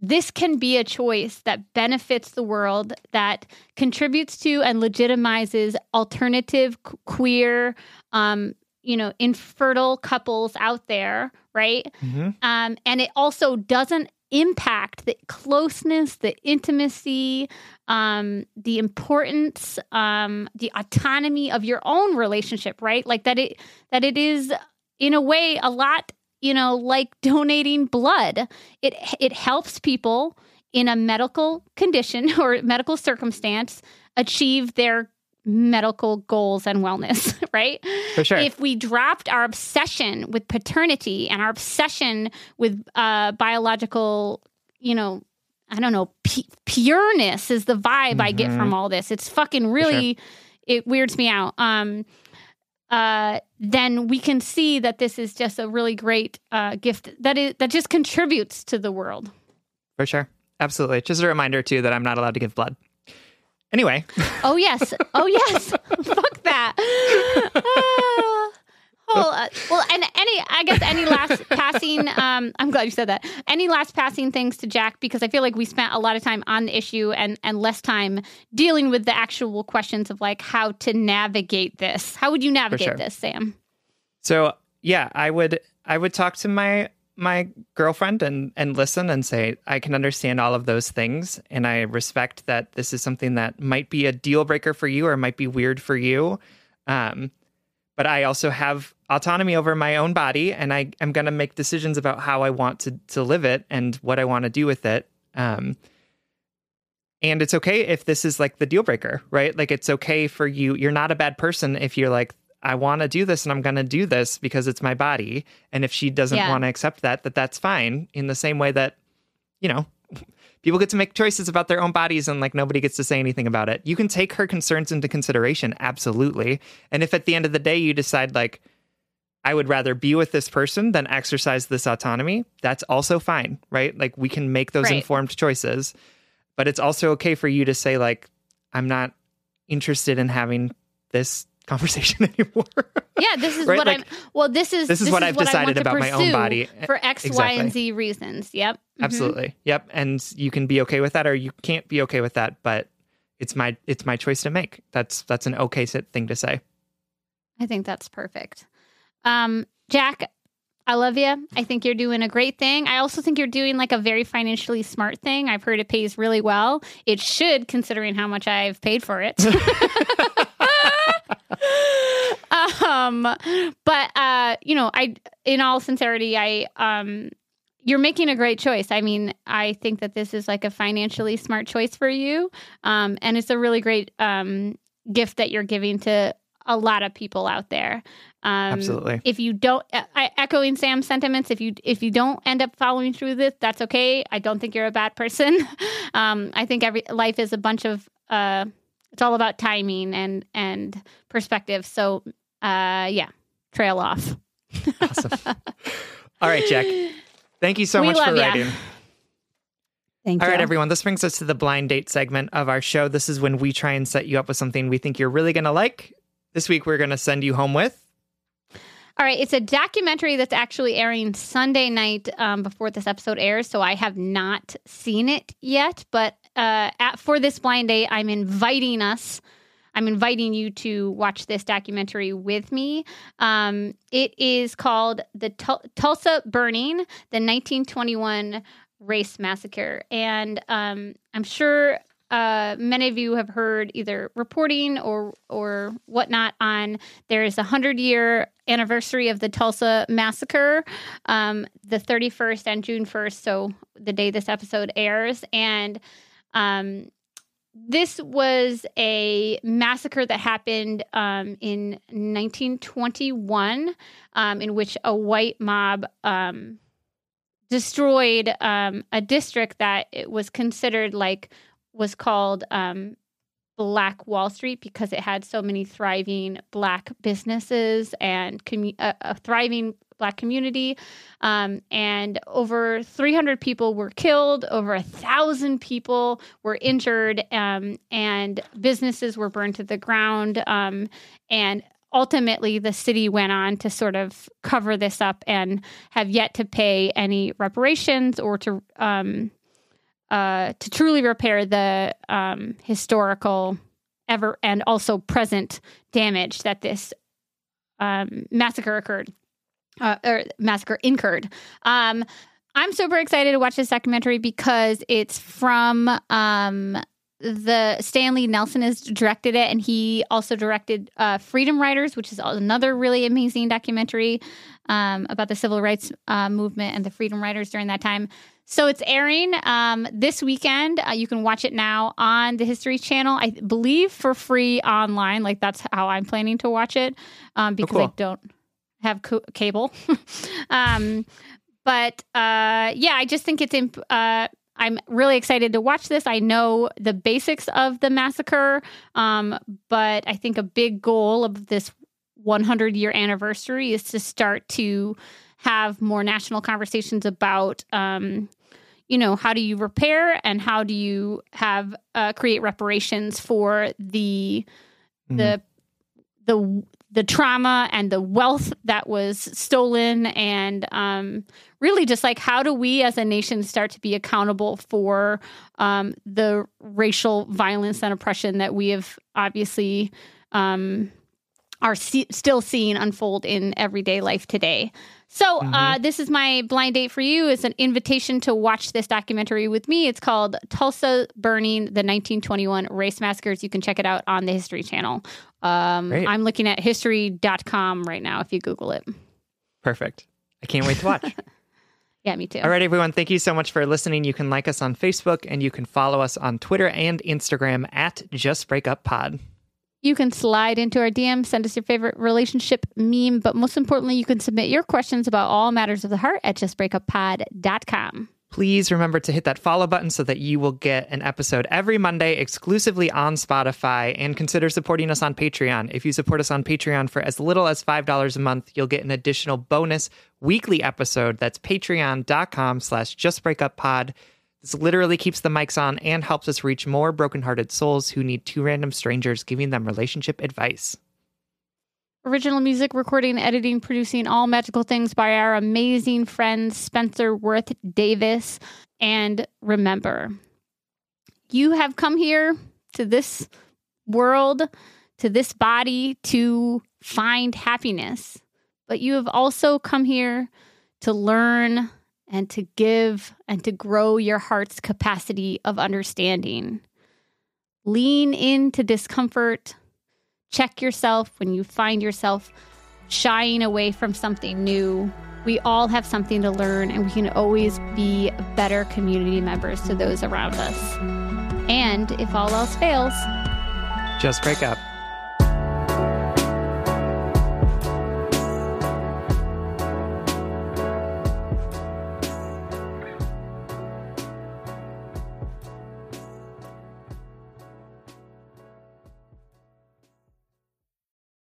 this can be a choice that benefits the world, that contributes to and legitimizes alternative queer, um, you know, infertile couples out there, right? Mhm. Um, and it also doesn't impact the closeness, the intimacy, um, the importance, um, the autonomy of your own relationship, right? Like that it that it is in a way a lot, you know, like donating blood. It it helps people in a medical condition or medical circumstance achieve their medical goals and wellness, right? For sure. If we dropped our obsession with paternity and our obsession with uh, biological, you know, I don't know, pu- pureness is the vibe I get Mhm. from all this. It's fucking really, it weirds me out. Um, uh, then we can see that this is just a really great uh, gift that is that just contributes to the world. For sure. Absolutely. Just a reminder too that I'm not allowed to give blood. Anyway, Oh yes, oh yes, fuck that. Well, uh, well, and any, I guess any last passing. Um, I'm glad you said that. Any last passing things to Jack because I feel like we spent a lot of time on the issue and and less time dealing with the actual questions of like how to navigate this. How would you navigate sure. this, Sam? So yeah, I would I would talk to my my girlfriend and and listen and say I can understand all of those things and I respect that this is something that might be a deal breaker for you or might be weird for you. Um, but I also have autonomy over my own body and I am going to make decisions about how I want to to live it and what I want to do with it. Um, and it's okay if this is like the deal breaker, right? Like it's okay for you. You're not a bad person if you're like, I want to do this and I'm going to do this because it's my body. And if she doesn't Yeah. want to accept that, that that's fine. In the same way that, you know, people get to make choices about their own bodies and like nobody gets to say anything about it. You can take her concerns into consideration, absolutely. And if at the end of the day you decide like, I would rather be with this person than exercise this autonomy, that's also fine, right? Like we can make those Right. informed choices. But it's also okay for you to say like, I'm not interested in having this conversation anymore. Yeah, this is Right, what like, I'm. Well, this is this is what I've I want decided about my own body. for X, Y, Exactly. and Z reasons. Yep, Mhm. Absolutely. Yep. And you can be okay with that or you can't be okay with that, but it's my it's my choice to make. That's that's an okay thing to say. I think that's perfect. Um, Jack, I love you. I think you're doing a great thing. I also think you're doing like a very financially smart thing. I've heard it pays really well. It should, considering how much I've paid for it. um, but uh, you know, I, in all sincerity, I, um, you're making a great choice. I mean, I think that this is like a financially smart choice for you, um, and it's a really great um, gift that you're giving to a lot of people out there. Um, Absolutely. If you don't, I, echoing Sam's sentiments, if you if you don't end up following through with this, that's okay. I don't think you're a bad person. um, I think every life is a bunch of. Uh, it's all about timing and and perspective. So, uh, yeah, trail off. awesome. All right, Jack. Thank you so We much love for ya. writing. Thank All you. right, everyone. This brings us to the blind date segment of our show. This is when we try and set you up with something we think you're really going to like. This week, we're going to send you home with. All right, it's a documentary that's actually airing Sunday night um, before this episode airs, so I have not seen it yet. But uh, at, for this blind date, I'm inviting us. I'm inviting you to watch this documentary with me. Um, it is called "The Tul- Tulsa Burning: The 1921 Race Massacre," and um, I'm sure uh, many of you have heard either reporting or or whatnot on there is a hundred year anniversary of the Tulsa massacre, um, the 31st and June 1st, so the day this episode airs, and um, this was a massacre that happened um, in 1921, um, in which a white mob um, destroyed um, a district that it was considered like was called um, Black Wall Street because it had so many thriving Black businesses and commu- a, a thriving Black community. Um, and over 300 people were killed, over a thousand people were injured, um, and businesses were burned to the ground. Um, and ultimately, the city went on to sort of cover this up and have yet to pay any reparations or to. Uh, to truly repair the um, historical ever and also present damage that this um, massacre occurred uh, or massacre incurred. Um, I'm super excited to watch this documentary because it's from um, the Stanley Nelson has directed it, and he also directed uh, Freedom Riders, which is another really amazing documentary um, about the civil rights uh, movement and the Freedom Riders during that time. So it's airing um, this weekend. Uh, you can watch it now on the History Channel, I believe for free online. Like that's how I'm planning to watch it um, because I cool. don't have co- cable. um, but uh, yeah, I just think it's imp- uh, I'm really excited to watch this. I know the basics of the massacre, um, but I think a big goal of this 100 year anniversary is to start to have more national conversations about, um, you know, how do you repair and how do you have uh, create reparations for the the the the trauma and the wealth that was stolen and um, really just like how do we as a nation start to be accountable for um, the racial violence and oppression that we have obviously um, are see- still seeing unfold in everyday life today so uh, this is my blind date for you it's an invitation to watch this documentary with me it's called tulsa burning the 1921 race massacres you can check it out on the history channel um, i'm looking at history.com right now if you google it Perfect. I can't wait to watch. yeah me too All right, everyone. Thank you so much for listening. You can like us on Facebook and you can follow us on Twitter and Instagram at Just Break Up Pod. You can slide into our DM, send us your favorite relationship meme, but most importantly, you can submit your questions about all matters of the heart at justbreakuppod.com. Please remember to hit that follow button so that you will get an episode every Monday exclusively on Spotify and consider supporting us on Patreon. If you support us on Patreon for as little as $5 a month, you'll get an additional bonus weekly episode. That's patreon.com slash justbreakuppod. This literally keeps the mics on and helps us reach more brokenhearted souls who need two random strangers giving them relationship advice. Original music, recording, editing, producing, all magical things by our amazing friend Spencer Worth Davis. And remember, you have come here to this world, to this body to find happiness, but you have also come here to learn and to give and to grow your heart's capacity of understanding. Lean into discomfort. Check yourself when you find yourself shying away from something new. We all have something to learn, and we can always be better community members to those around us. And if all else fails, Just break up.